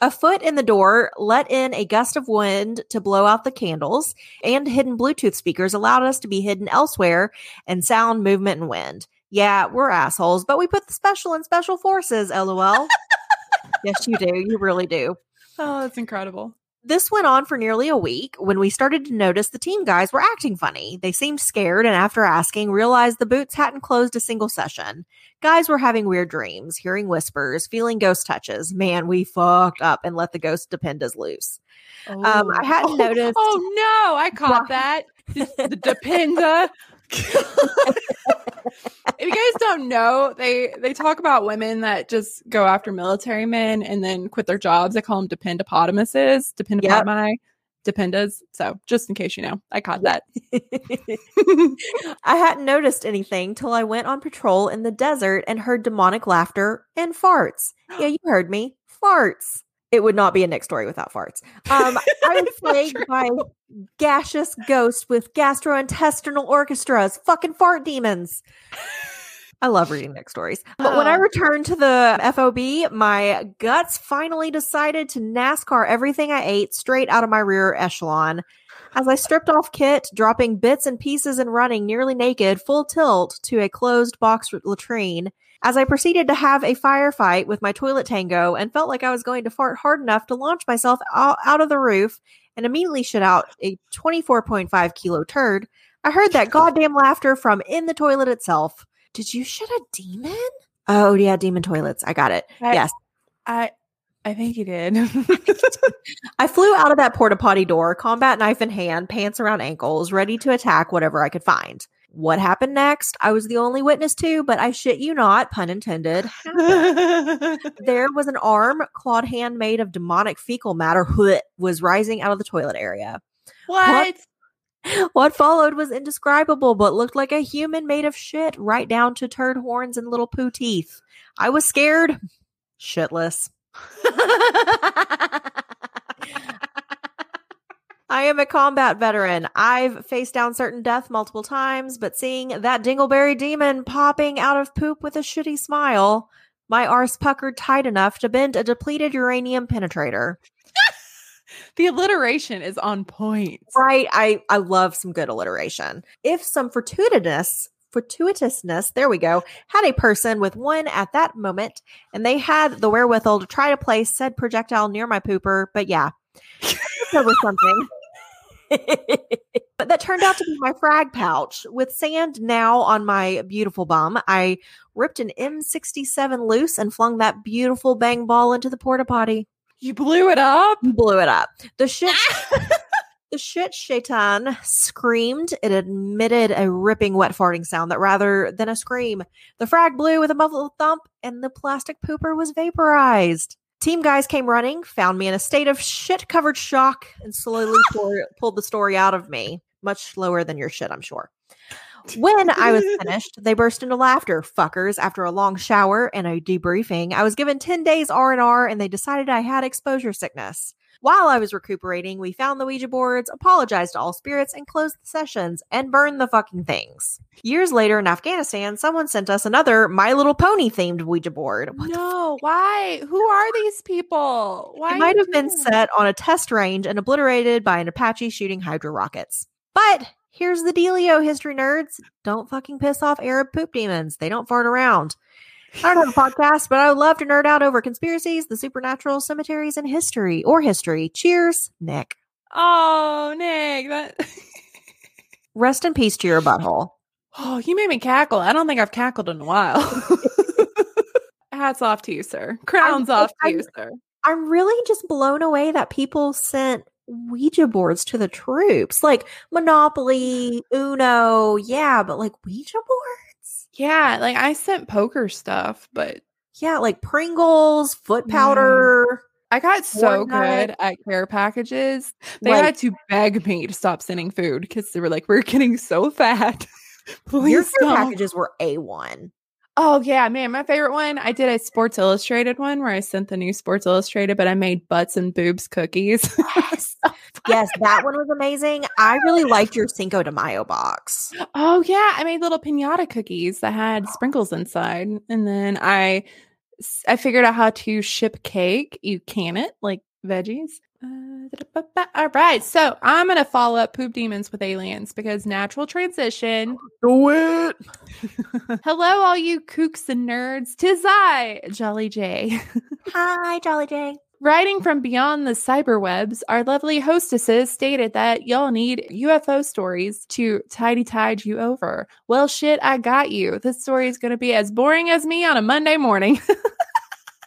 a foot in the door let in a gust of wind to blow out the candles, and hidden Bluetooth speakers allowed us to be hidden elsewhere and sound movement and wind. Yeah, we're assholes, but we put the special in special forces, lol. yes, you do. You really do. Oh, that's incredible. This went on for nearly a week when we started to notice the team guys were acting funny. They seemed scared and after asking, realized the boots hadn't closed a single session. Guys were having weird dreams, hearing whispers, feeling ghost touches. Man, we fucked up and let the ghost dependas loose. Um, I hadn't Oh, noticed- Oh no, I caught that. the dependa. If you guys don't know, they they talk about women that just go after military men and then quit their jobs. They call them dependopotamuses, dependopotami, dependas. So just in case you know, I caught that. I hadn't noticed anything till I went on patrol in the desert and heard demonic laughter and farts. Yeah, you heard me. Farts. It would not be a Nick story without farts. Um, I was plagued by gaseous ghosts with gastrointestinal orchestras, fucking fart demons. I love reading Nick stories. But when I Oh. returned to the FOB, my guts finally decided to NASCAR everything I ate straight out of my rear echelon. As I stripped off kit, dropping bits and pieces and running nearly naked, full tilt to a closed box latrine, as I proceeded to have a firefight with my toilet tango and felt like I was going to fart hard enough to launch myself out, of the roof and immediately shit out a 24.5 kilo turd, I heard that goddamn laughter from in the toilet itself. Did you shit a demon? Oh, yeah, demon toilets. I got it. I- yes. I I think you did. I flew out of that porta potty door, combat knife in hand, pants around ankles, ready to attack whatever I could find. What happened next? I was the only witness to, but I shit you not, pun intended. There was an arm, clawed hand made of demonic fecal matter, was rising out of the toilet area. what? What followed was indescribable, but looked like a human made of shit, right down to turd horns and little poo teeth. I was scared, shitless. I am a combat veteran. I've faced down certain death multiple times, but seeing that dingleberry demon popping out of poop with a shitty smile, my arse puckered tight enough to bend a depleted uranium penetrator. The alliteration is on point. Right. I, I love some good alliteration. If some fortuitousness, fortuitousness, there we go, had a person with one at that moment, and they had the wherewithal to try to place said projectile near my pooper, but yeah, was something. but that turned out to be my frag pouch. With sand now on my beautiful bum, I ripped an M67 loose and flung that beautiful bang ball into the porta potty. You blew it up. Blew it up. The shit ah! the shit shaitan screamed. It emitted a ripping wet farting sound that rather than a scream. The frag blew with a muffled thump and the plastic pooper was vaporized. Team guys came running, found me in a state of shit covered shock, and slowly pour- pulled the story out of me. Much slower than your shit, I'm sure. When I was finished, they burst into laughter, fuckers. After a long shower and a debriefing, I was given 10 days R&R and they decided I had exposure sickness. While I was recuperating, we found the Ouija boards, apologized to all spirits, and closed the sessions and burned the fucking things. Years later in Afghanistan, someone sent us another My Little Pony themed Ouija board. What no, why? Who are these people? Why It might have been set on a test range and obliterated by an Apache shooting Hydra rockets. But here's the dealio, history nerds. Don't fucking piss off Arab poop demons. They don't fart around. I don't have a podcast, but I would love to nerd out over conspiracies, the supernatural, cemeteries, and history or history. Cheers, Nick. Oh, Nick, that Rest in peace to your butthole. Oh, you made me cackle. I don't think I've cackled in a while. Hats off to you, sir. Crowns I'm- off to I'm- you, sir. I'm really just blown away that people sent Ouija boards to the troops. Like Monopoly, Uno, yeah, but like Ouija boards? Yeah, like I sent poker stuff, but Yeah, like Pringles, foot Mm. powder. I got so good at care packages. They Like- had to beg me to stop sending food because they were like, "We're getting so fat." Your care packages were A1. Oh yeah, man, my favorite one. I did a Sports Illustrated one where I sent the new Sports Illustrated, but I made butts and boobs cookies. Yes, that one was amazing. I really liked your Cinco de Mayo box. Oh yeah, I made little pinata cookies that had sprinkles inside, and then I I figured out how to ship cake. You can it like veggies. Uh, all right, so I'm gonna follow up poop demons with aliens because natural transition. Do it. Hello, all you kooks and nerds. Tis I, Jolly J. Hi, Jolly J. Writing from beyond the cyberwebs, our lovely hostesses stated that y'all need UFO stories to tidy tide you over. Well, shit, I got you. This story is going to be as boring as me on a Monday morning.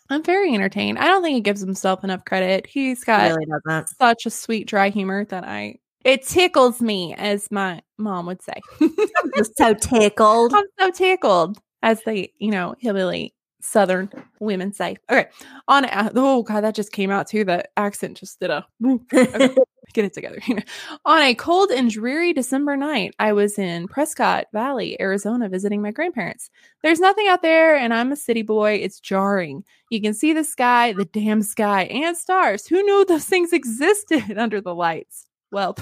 I'm very entertained. I don't think he gives himself enough credit. He's got really such a sweet, dry humor that I. It tickles me, as my mom would say. I'm just so tickled. I'm so tickled, as they, you know, hillbilly Southern women say. Okay, on oh god, that just came out too. The accent just did a okay, get it together. on a cold and dreary December night, I was in Prescott Valley, Arizona, visiting my grandparents. There's nothing out there, and I'm a city boy. It's jarring. You can see the sky, the damn sky, and stars. Who knew those things existed under the lights? Well,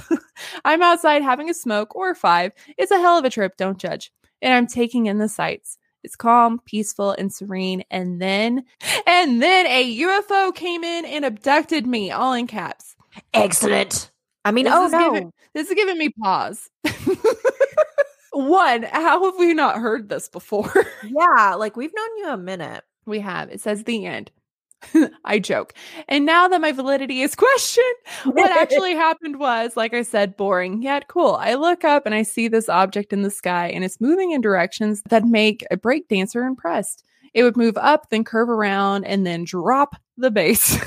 I'm outside having a smoke or five. It's a hell of a trip, don't judge. And I'm taking in the sights. It's calm, peaceful, and serene. And then, and then a UFO came in and abducted me, all in caps. Excellent. I mean, This oh no. giving- This is giving me pause. One, how have we not heard this before? yeah, like we've known you a minute. we have. It says the end. I joke. And now that my validity is questioned, what actually happened was, like I said, boring yet cool. I look up and I see this object in the sky and it's moving in directions that make a break dancer impressed. It would move up, then curve around, and then drop the base.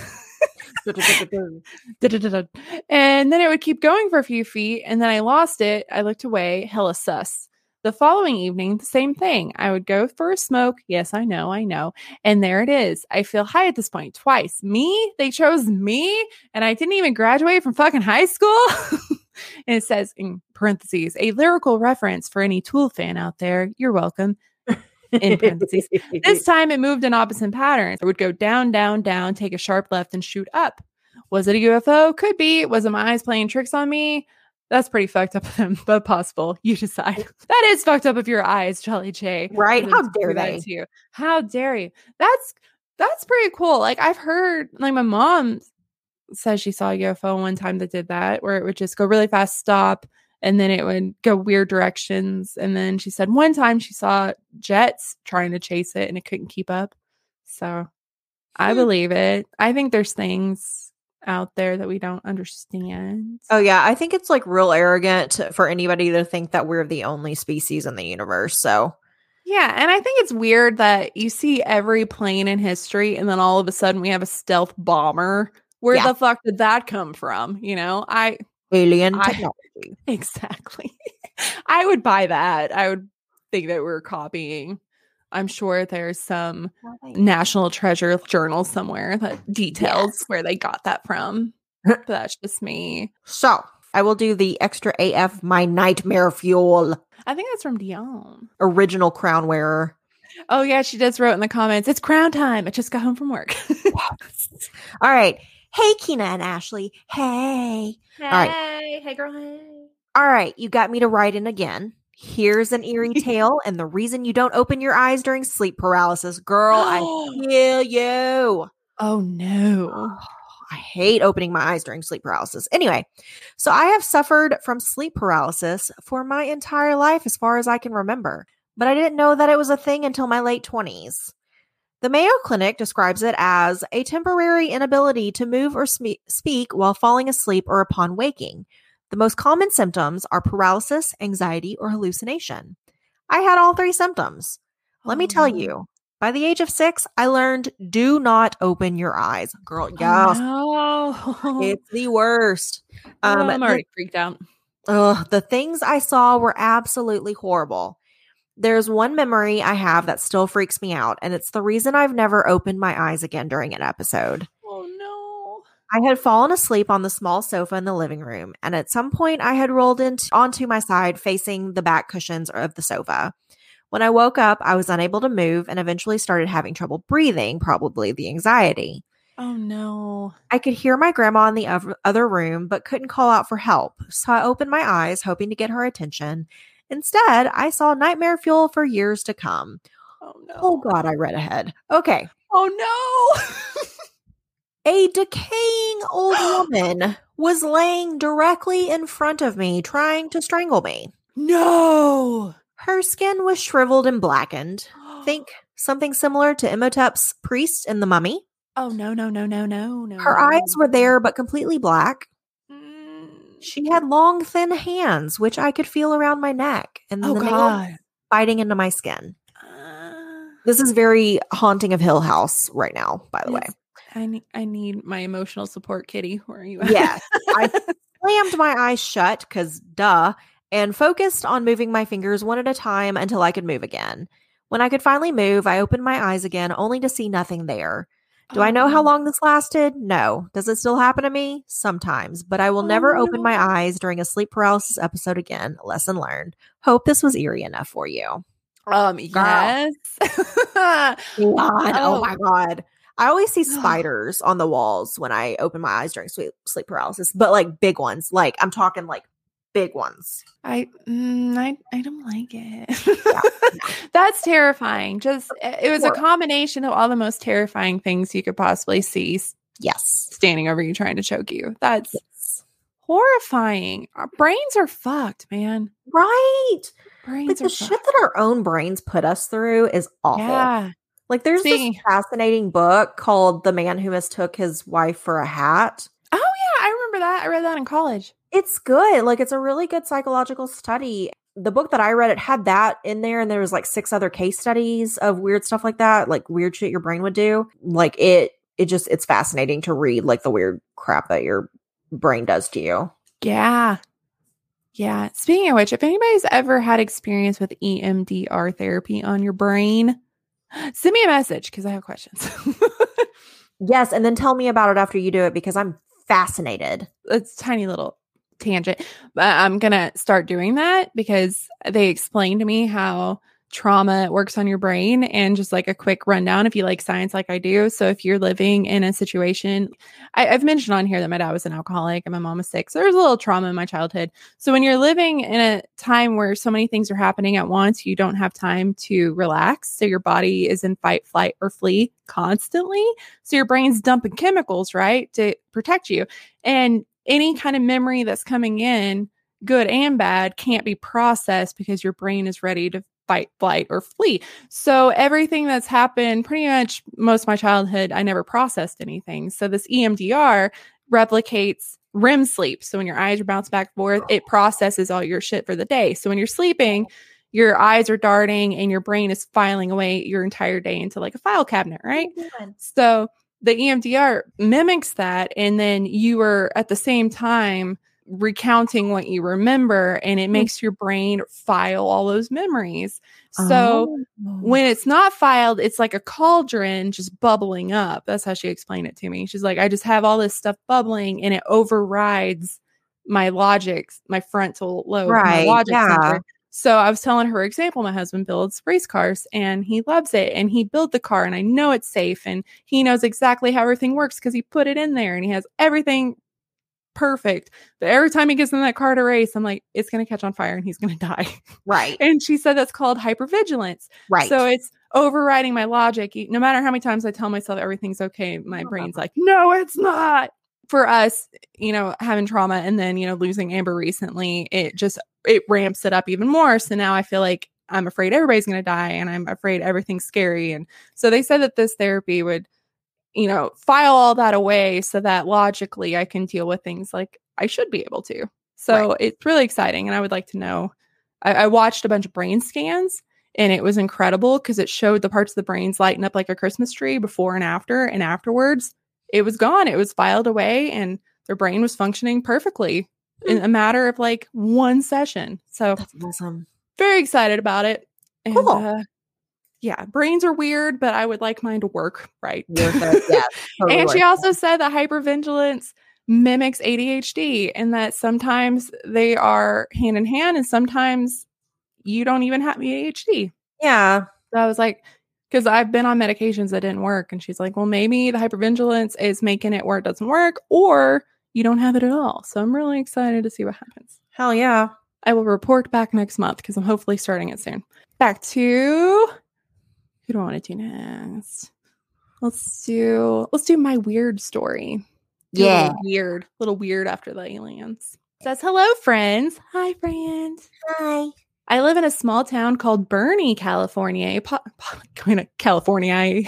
And then it would keep going for a few feet, and then I lost it. I looked away, hella sus. The following evening, the same thing. I would go for a smoke. Yes, I know, I know. And there it is. I feel high at this point twice. Me? They chose me, and I didn't even graduate from fucking high school. and it says in parentheses, a lyrical reference for any Tool fan out there. You're welcome. In parentheses. This time it moved in opposite patterns. It would go down, down, down, take a sharp left, and shoot up. Was it a UFO? Could be. Was it my eyes playing tricks on me? That's pretty fucked up of them, but possible. You decide. That is fucked up of your eyes, Jolly J. Right? How dare they? to you. How dare you? That's that's pretty cool. Like I've heard, like my mom says she saw a UFO one time that did that, where it would just go really fast, stop, and then it would go weird directions. And then she said one time she saw jets trying to chase it and it couldn't keep up. So I Hmm. believe it. I think there's things out there that we don't understand. Oh yeah, I think it's like real arrogant for anybody to think that we're the only species in the universe. So Yeah, and I think it's weird that you see every plane in history, and then all of a sudden we have a stealth bomber. Where Yeah. the fuck did that come from? You know, I alien I- technology. exactly. I would buy that. I would think that we're copying I'm sure there's some national treasure journal somewhere that details Yes. where they got that from. but that's just me. So I will do the extra AF my nightmare fuel I think that's from Dion. original crown wearer. Oh yeah, she does wrote in the comments. It's crown time. I just got home from work. All right. Hey, Kina and Ashley. Hey. hey, right. hey, girl. Hey. All right. You got me to write in again. Here's an eerie tale and the reason you don't open your eyes during sleep paralysis. Girl, I feel you. Oh no. Oh, I hate opening my eyes during sleep paralysis. Anyway, so I have suffered from sleep paralysis for my entire life as far as I can remember, but I didn't know that it was a thing until my late 20s. The Mayo Clinic describes it as a temporary inability to move or sme- speak while falling asleep or upon waking. The most common symptoms are paralysis, anxiety, or hallucination. I had all three symptoms. Let me Oh, tell you, by the age of six, I learned do not open your eyes. Girl, yes, Oh, no. it's the worst. Um, Oh, I'm the- already freaked out. Ugh, the things I saw were absolutely horrible. There's one memory I have that still freaks me out, and it's the reason I've never opened my eyes again during an episode. I had fallen asleep on the small sofa in the living room, and at some point I had rolled into onto my side facing the back cushions of the sofa. When I woke up, I was unable to move and eventually started having trouble breathing, probably the anxiety. Oh no. I could hear my grandma in the other room, but couldn't call out for help. So I opened my eyes, hoping to get her attention. Instead, I saw nightmare fuel for years to come. Oh no. Oh, God, I read ahead. Okay. Oh no. A decaying old woman was laying directly in front of me, trying to strangle me. no. Her skin was shriveled and blackened. Think something similar to Imhotep's priest in The Mummy. Oh no no no no no no. Her eyes were there, but completely black. Mm. She had long, thin hands, which I could feel around my neck, and Oh the god. biting into my skin. Uh, This is very haunting of Hill House right now, by the way. I need I need my emotional support, Kitty. Where are you? At? Yes, I slammed my eyes shut because duh, and focused on moving my fingers one at a time until I could move again. When I could finally move, I opened my eyes again, only to see nothing there. Do I know how Oh. long this lasted? No. Does it still happen to me? Sometimes, but I will Oh, never open my eyes during a sleep paralysis episode again. Lesson learned. Hope this was eerie enough for you. Um. Yes. God, oh. Oh. my god. I always see spiders on the walls when I open my eyes during sleep, sleep paralysis, but like big ones. Like I'm talking like big ones. I mm, I I don't like it. That's terrifying. Just eh, it was a combination of all the most terrifying things you could possibly see Yes. standing over you trying to choke you. That's horrifying. Our brains are fucked, man. Right. Brains But the shit that our own brains put us through is awful. Yeah. Like there's Speaking- this fascinating book called The Man Who Mistook His Wife for a Hat. Oh yeah, I remember that. I read that in college. It's good. Like it's a really good psychological study. The book that I read, it had that in there, and there was like six other case studies of weird stuff like that, like weird shit your brain would do. Like it, it just it's fascinating to read like the weird crap that your brain does to you. Yeah. Yeah. Speaking of which, if anybody's ever had experience with EMDR therapy on your brain, send me a message because I have questions. Yes, and then tell me about it after you do it because I'm fascinated. it's a tiny little tangent, but I'm gonna start doing that because they explained to me how trauma works on your brain and just like a quick rundown if you like science like I do. So if you're living in a situation, I, I've mentioned on here that my dad was an alcoholic and my mom was sick. So there's a little trauma in my childhood. So when you're living in a time where so many things are happening at once, you don't have time to relax. So your body is in fight, flight, or flee constantly. So your brain's dumping chemicals, right, to protect you. And any kind of memory that's coming in, good and bad, can't be processed because your brain is ready to fight, flight, or flee. So everything that's happened, pretty much most of my childhood, I never processed anything. So this EMDR replicates REM sleep. So when your eyes are bouncing back and forth, oh. it processes all your shit for the day. So when you're sleeping, your eyes are darting and your brain is filing away your entire day into like a file cabinet, oh, right? So the EMDR mimics that. And then you are at the same time recounting what you remember and it mm. makes your brain file all those memories. So Oh. when it's not filed, it's like a cauldron just bubbling up. That's how she explained it to me. She's like, I just have all this stuff bubbling and it overrides my logic, my frontal lobe, my Right, logic yeah. center. So I was telling her example, my husband builds race cars and he loves it and he built the car and I know it's safe and he knows exactly how everything works because he put it in there and he has everything perfect. But every time he gets in that car to race, I'm like, it's gonna catch on fire and he's gonna die. right, and she said that's called hypervigilance. right. So it's overriding my logic. No matter how many times I tell myself everything's okay, my Uh-huh. brain's like, no, it's not. For us, you know, having trauma and then, you know, losing Amber recently, it just it ramps it up even more. So now I feel like I'm afraid everybody's going to die and I'm afraid everything's scary. And so they said that this therapy would, you know, file all that away so that logically I can deal with things like I should be able to. So it's really exciting. And I would like to know. I, I watched a bunch of brain scans and it was incredible because it showed the parts of the brains lighting up like a Christmas tree before and after. And afterwards, it was gone. It was filed away and their brain was functioning perfectly in a matter of like one session. So That's awesome. very excited about it. And Cool. uh, yeah, brains are weird, but I would like mine to work right. Worth it. Yeah, totally and she also it. said that hypervigilance mimics ADHD and that sometimes they are hand in hand and sometimes you don't even have ADHD. yeah, So I was like, because I've been on medications that didn't work. And she's like, well, maybe the hypervigilance is making it where it doesn't work, or you don't have it at all. So I'm really excited to see what happens. hell yeah. I will report back next month because I'm hopefully starting it soon. Back to who do I want to do next? Let's do let's do my weird story. Do Yeah. little weird, little weird after the aliens. Says hello, friends. Hi, friends. Hi. I live in a small town called Burney, California. Po- po- going to California,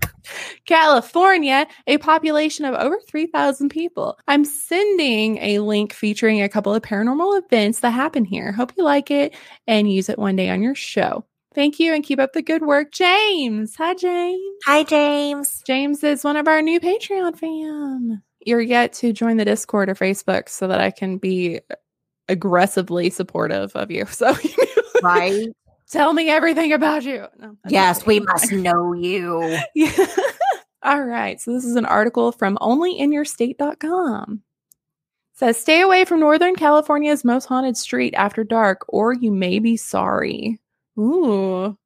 California, a population of over 3,000 people. I'm sending a link featuring a couple of paranormal events that happen here. Hope you like it and use it one day on your show. Thank you and keep up the good work, James. Hi, James. Hi, James. James is one of our new Patreon fam. You're yet to join the Discord or Facebook so that I can be aggressively supportive of you. So Right? tell me everything about you. No, yes, we must know you. Yeah. All right. So this is an article from onlyinyourstate.com. Says stay away from Northern California's most haunted street after dark, or you may be sorry. Ooh.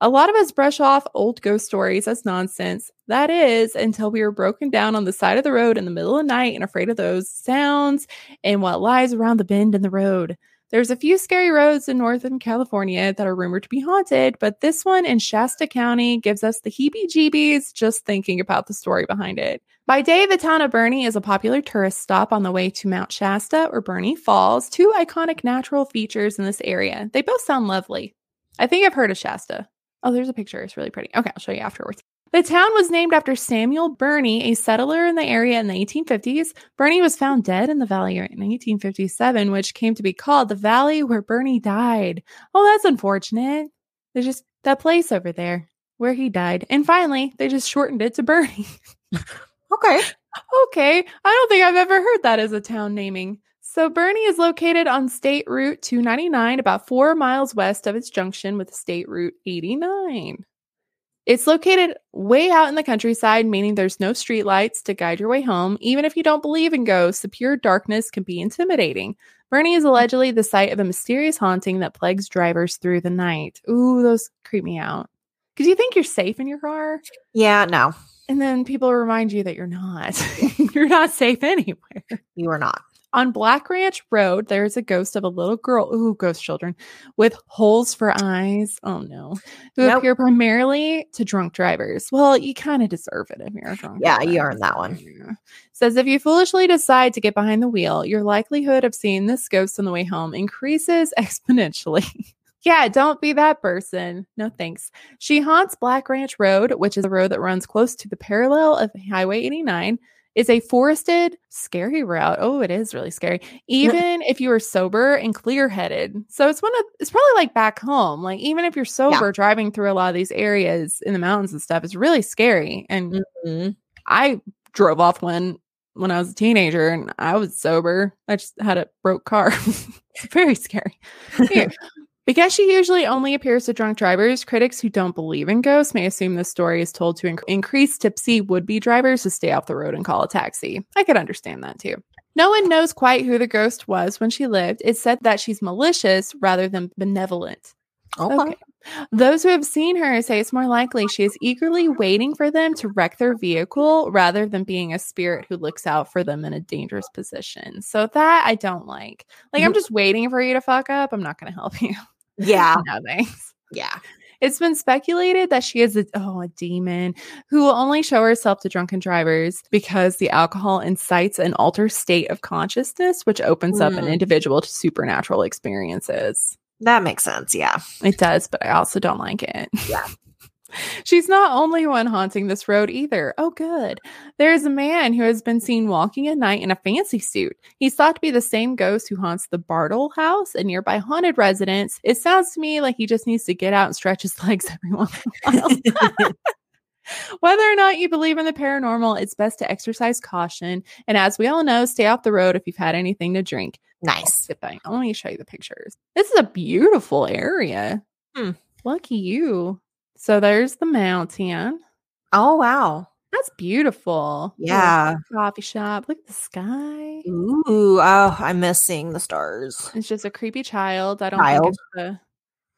A lot of us brush off old ghost stories as nonsense. That is, until we are broken down on the side of the road in the middle of the night and afraid of those sounds and what lies around the bend in the road. There's a few scary roads in Northern California that are rumored to be haunted, but this one in Shasta County gives us the heebie jeebies just thinking about the story behind it. By day, the town of Burney is a popular tourist stop on the way to Mount Shasta or Burney Falls, two iconic natural features in this area. They both sound lovely. I think I've heard of Shasta. Oh, there's a picture. It's really pretty. Okay, I'll show you afterwards. The town was named after Samuel Burney, a settler in the area in the 1850s. Burney was found dead in the valley in 1857, which came to be called the valley where Burney died. Oh, that's unfortunate. There's just that place over there where he died. And finally, they just shortened it to Burney. Okay. okay, I don't think I've ever heard that as a town naming. So, Burney is located on State Route 299, about four miles west of its junction with State Route 89. It's located way out in the countryside, meaning there's no streetlights to guide your way home. Even if you don't believe in ghosts, the pure darkness can be intimidating. Burney is mm-hmm. allegedly the site of a mysterious haunting that plagues drivers through the night. Ooh, those creep me out. Because you think you're safe in your car, Yeah, no, and then people remind you that you're not. you're not safe anywhere. you are not. On Black Ranch Road, there's a ghost of a little girl, ooh, ghost children, with holes for eyes. Oh no. Who Nope. appear primarily to drunk drivers. Well, you kind of deserve it if you're a drunk. Yeah, driver. you earned that one. Yeah. Says if you foolishly decide to get behind the wheel, your likelihood of seeing this ghost on the way home increases exponentially. yeah, don't be that person. No thanks. She haunts Black Ranch Road, which is a road that runs close to the parallel of Highway 89. Is a forested, scary route. Oh, it is really scary. Even if you are sober and clear headed. So it's one of it's probably like back home. Like even if you're sober, driving through a lot of these areas in the mountains and stuff, it's really scary. And Mhm. I drove off one when I was a teenager and I was sober. I just had a broke car. it's very scary. Here. Because she usually only appears to drunk drivers, critics who don't believe in ghosts may assume this story is told to inc- increase tipsy would be drivers to stay off the road and call a taxi. I could understand that too. No one knows quite who the ghost was when she lived. It's said that she's malicious rather than benevolent. Oh, okay. Okay. Those who have seen her say it's more likely she is eagerly waiting for them to wreck their vehicle rather than being a spirit who looks out for them in a dangerous position. So that I don't like. Like, I'm mm-hmm. just waiting for you to fuck up. I'm not going to help you. Yeah. no thanks. Yeah. It's been speculated that she is a oh a demon who will only show herself to drunken drivers because the alcohol incites an altered state of consciousness, which opens up an Mm. individual to supernatural experiences. That makes sense. Yeah. It does, but I also don't like it. Yeah. She's not only one haunting this road either. Oh, good. There's a man who has been seen walking at night in a fancy suit. He's thought to be the same ghost who haunts the Bartle house, a nearby haunted residence. It sounds to me like he just needs to get out and stretch his legs every once in a while. Whether or not you believe in the paranormal, it's best to exercise caution. And as we all know, stay off the road if you've had anything to drink. nice. Good thing. Let me show you the pictures. This is a beautiful area. Hmm. Lucky you. So there's the mountain. Oh, wow. That's beautiful. Yeah. Coffee shop. Look at the sky. Ooh. Oh, I miss seeing the stars. It's just a creepy child. I don't think Child. it's the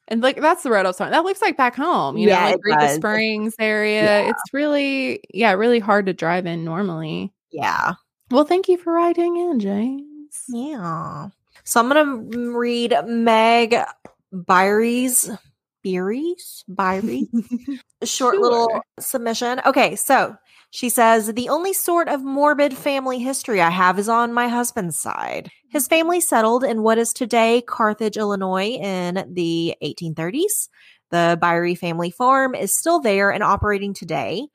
and like that's the road I was talking. That looks like back home, you Yeah, know, like does. Springs area. Yeah. It's really, yeah, really hard to drive in normally. Yeah. Well, thank you for writing in, James. Yeah. So I'm going to read Meg Byries. Byries? Byries? short little submission. Okay, so she says the only sort of morbid family history I have is on my husband's side. His family settled in what is today Carthage, Illinois in the 1830s. The Byrie family farm is still there and operating today.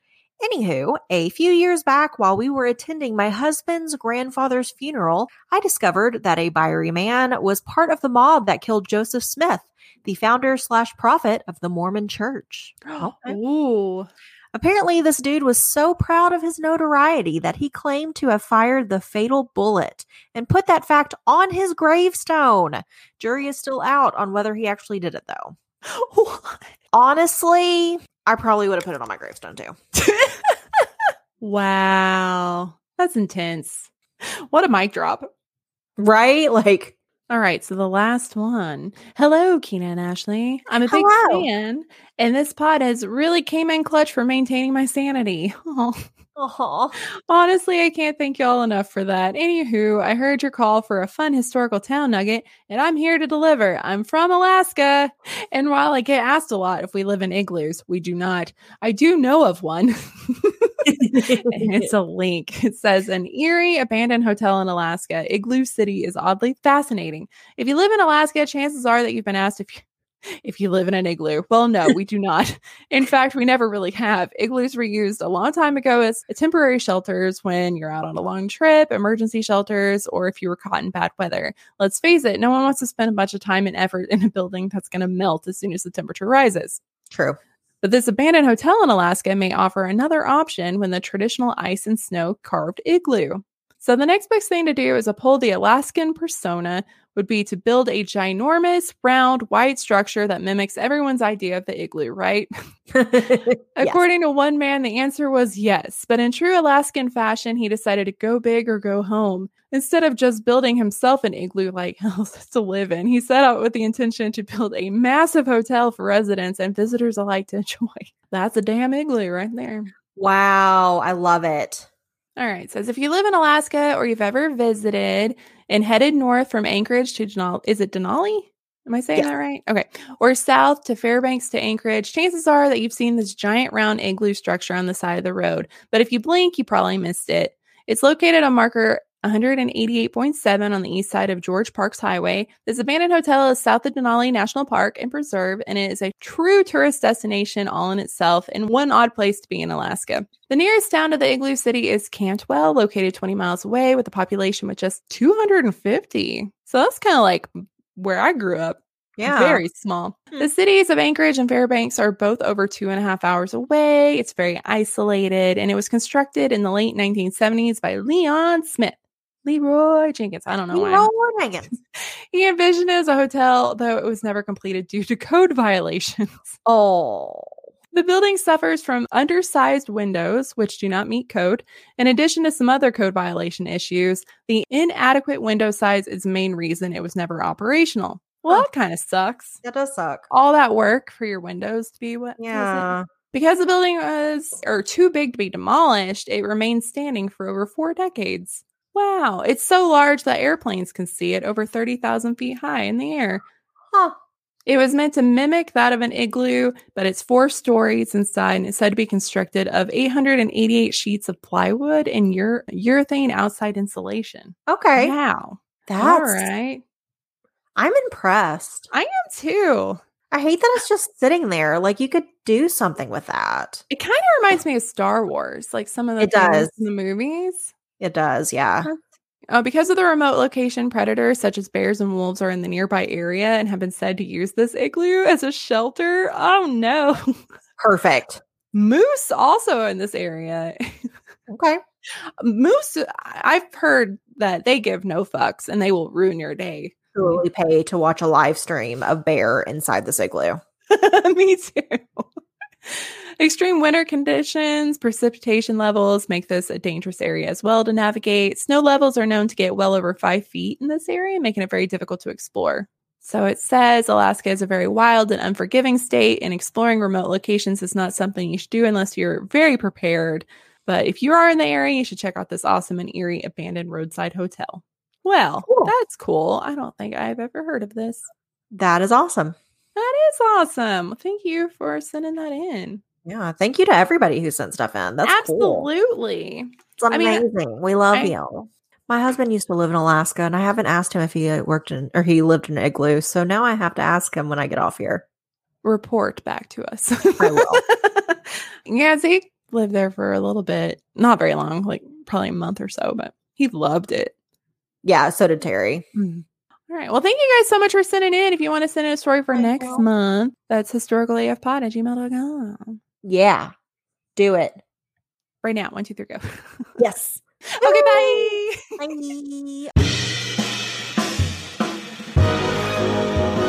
Anywho, a few years back, while we were attending my husband's grandfather's funeral, I discovered that a Byrie man was part of the mob that killed Joseph Smith, the founder slash prophet of the Mormon Church. Okay. Ooh. Apparently, this dude was so proud of his notoriety that he claimed to have fired the fatal bullet and put that fact on his gravestone. Jury is still out on whether he actually did it, though. Honestly, I probably would have put it on my gravestone too. wow. That's intense. What a mic drop. Right? Like, All right, so the last one. Hello, Keena and Ashley. I'm a big Hello. fan, and this pod has really came in clutch for maintaining my sanity. Aw. Oh, Honestly, I can't thank y'all enough for that. Anywho, I heard your call for a fun historical town nugget, and I'm here to deliver. I'm from Alaska, and while I get asked a lot if we live in igloos, we do not. I do know of one. It's a link. It says an eerie abandoned hotel in Alaska. Igloo City is oddly fascinating. If you live in Alaska, chances are that you've been asked if if you live in an igloo. Well, no, we do not. In fact, we never really have. Igloos were used a long time ago as temporary shelters when you're out on a long trip, emergency shelters, or if you were caught in bad weather. Let's face it, no one wants to spend a bunch of time and effort in a building that's going to melt as soon as the temperature rises. true. But this abandoned hotel in Alaska may offer another option when the traditional ice and snow carved igloo. So the next best thing to do is uphold the Alaskan persona would be to build a ginormous, round, white structure that mimics everyone's idea of the igloo, right? Yes. According to one man, the answer was yes. But in true Alaskan fashion, he decided to go big or go home. Instead of just building himself an igloo like house to live in, he set out with the intention to build a massive hotel for residents and visitors alike to enjoy. That's a damn igloo right there. Wow, I love it. All right. Says if you live in Alaska or you've ever visited and headed north from Anchorage to Denali, is it Denali? Am I saying that right? Okay. Or south to Fairbanks to Anchorage, chances are that you've seen this giant round igloo structure on the side of the road. But if you blink, you probably missed it. It's located on marker 188.7 on the east side of George Parks Highway. This abandoned hotel is south of Denali National Park and Preserve, and it is a true tourist destination all in itself and one odd place to be in Alaska. The nearest town to the igloo city is Cantwell, located 20 miles away with a population with just 250. So that's kind of like where I grew up. Yeah. Very small. Hmm. The cities of Anchorage and Fairbanks are both over two and a half hours away. It's very isolated and it was constructed in the late 1970s by Leon Smith. Leroy Jenkins. I don't know why. Leroy Jenkins. He envisioned it as a hotel, though it was never completed due to code violations. Oh. The building suffers from undersized windows, which do not meet code. In addition to some other code violation issues, the inadequate window size is the main reason it was never operational. Well, Huh. that kind of sucks. That does suck. All that work for your windows to be what? Yeah. Because the building was or too big to be demolished, it remained standing for over four decades. Wow, it's so large that airplanes can see it over 30,000 feet high in the air. Huh. It was meant to mimic that of an igloo, but it's four stories inside and it's said to be constructed of 888 sheets of plywood and ure- urethane outside insulation. Okay. Wow. That's All right. I'm impressed. I am too. I hate that it's just sitting there. Like you could do something with that. It kind of reminds me of Star Wars, like some of the It does. in the movies. It does, yeah. Uh, because of the remote location, predators such as bears and wolves are in the nearby area and have been said to use this igloo as a shelter. Oh no. Perfect. Moose also in this area. Okay. Moose, I- I've heard that they give no fucks and they will ruin your day. Totally pay to watch a live stream of bear inside the igloo. Me too. Extreme winter conditions, precipitation levels make this a dangerous area as well to navigate. Snow levels are known to get well over five feet in this area, making it very difficult to explore. So it says Alaska is a very wild and unforgiving state, and exploring remote locations is not something you should do unless you're very prepared. But if you are in the area, you should check out this awesome and eerie abandoned roadside hotel. Well, Cool. that's cool. I don't think I've ever heard of this. That is awesome. That is awesome. Thank you for sending that in. Yeah. Thank you to everybody who sent stuff in. That's cool. Absolutely. It's I mean, amazing. we love I- you. My husband used to live in Alaska, and I haven't asked him if he uh, worked in or he lived in an igloo. So now I have to ask him when I get off here. Report back to us. I will. yeah, Zeke lived there for a little bit. Not very long, like probably a month or so, but he loved it. Yeah, so did Terry. Mm. All right. Well, thank you guys so much for sending in. If you want to send in a story for I next know. month, that's historicalafpod at gmail.com. Yeah. Do it. Right now. One, two, three, go. yes. okay, bye. Bye. bye.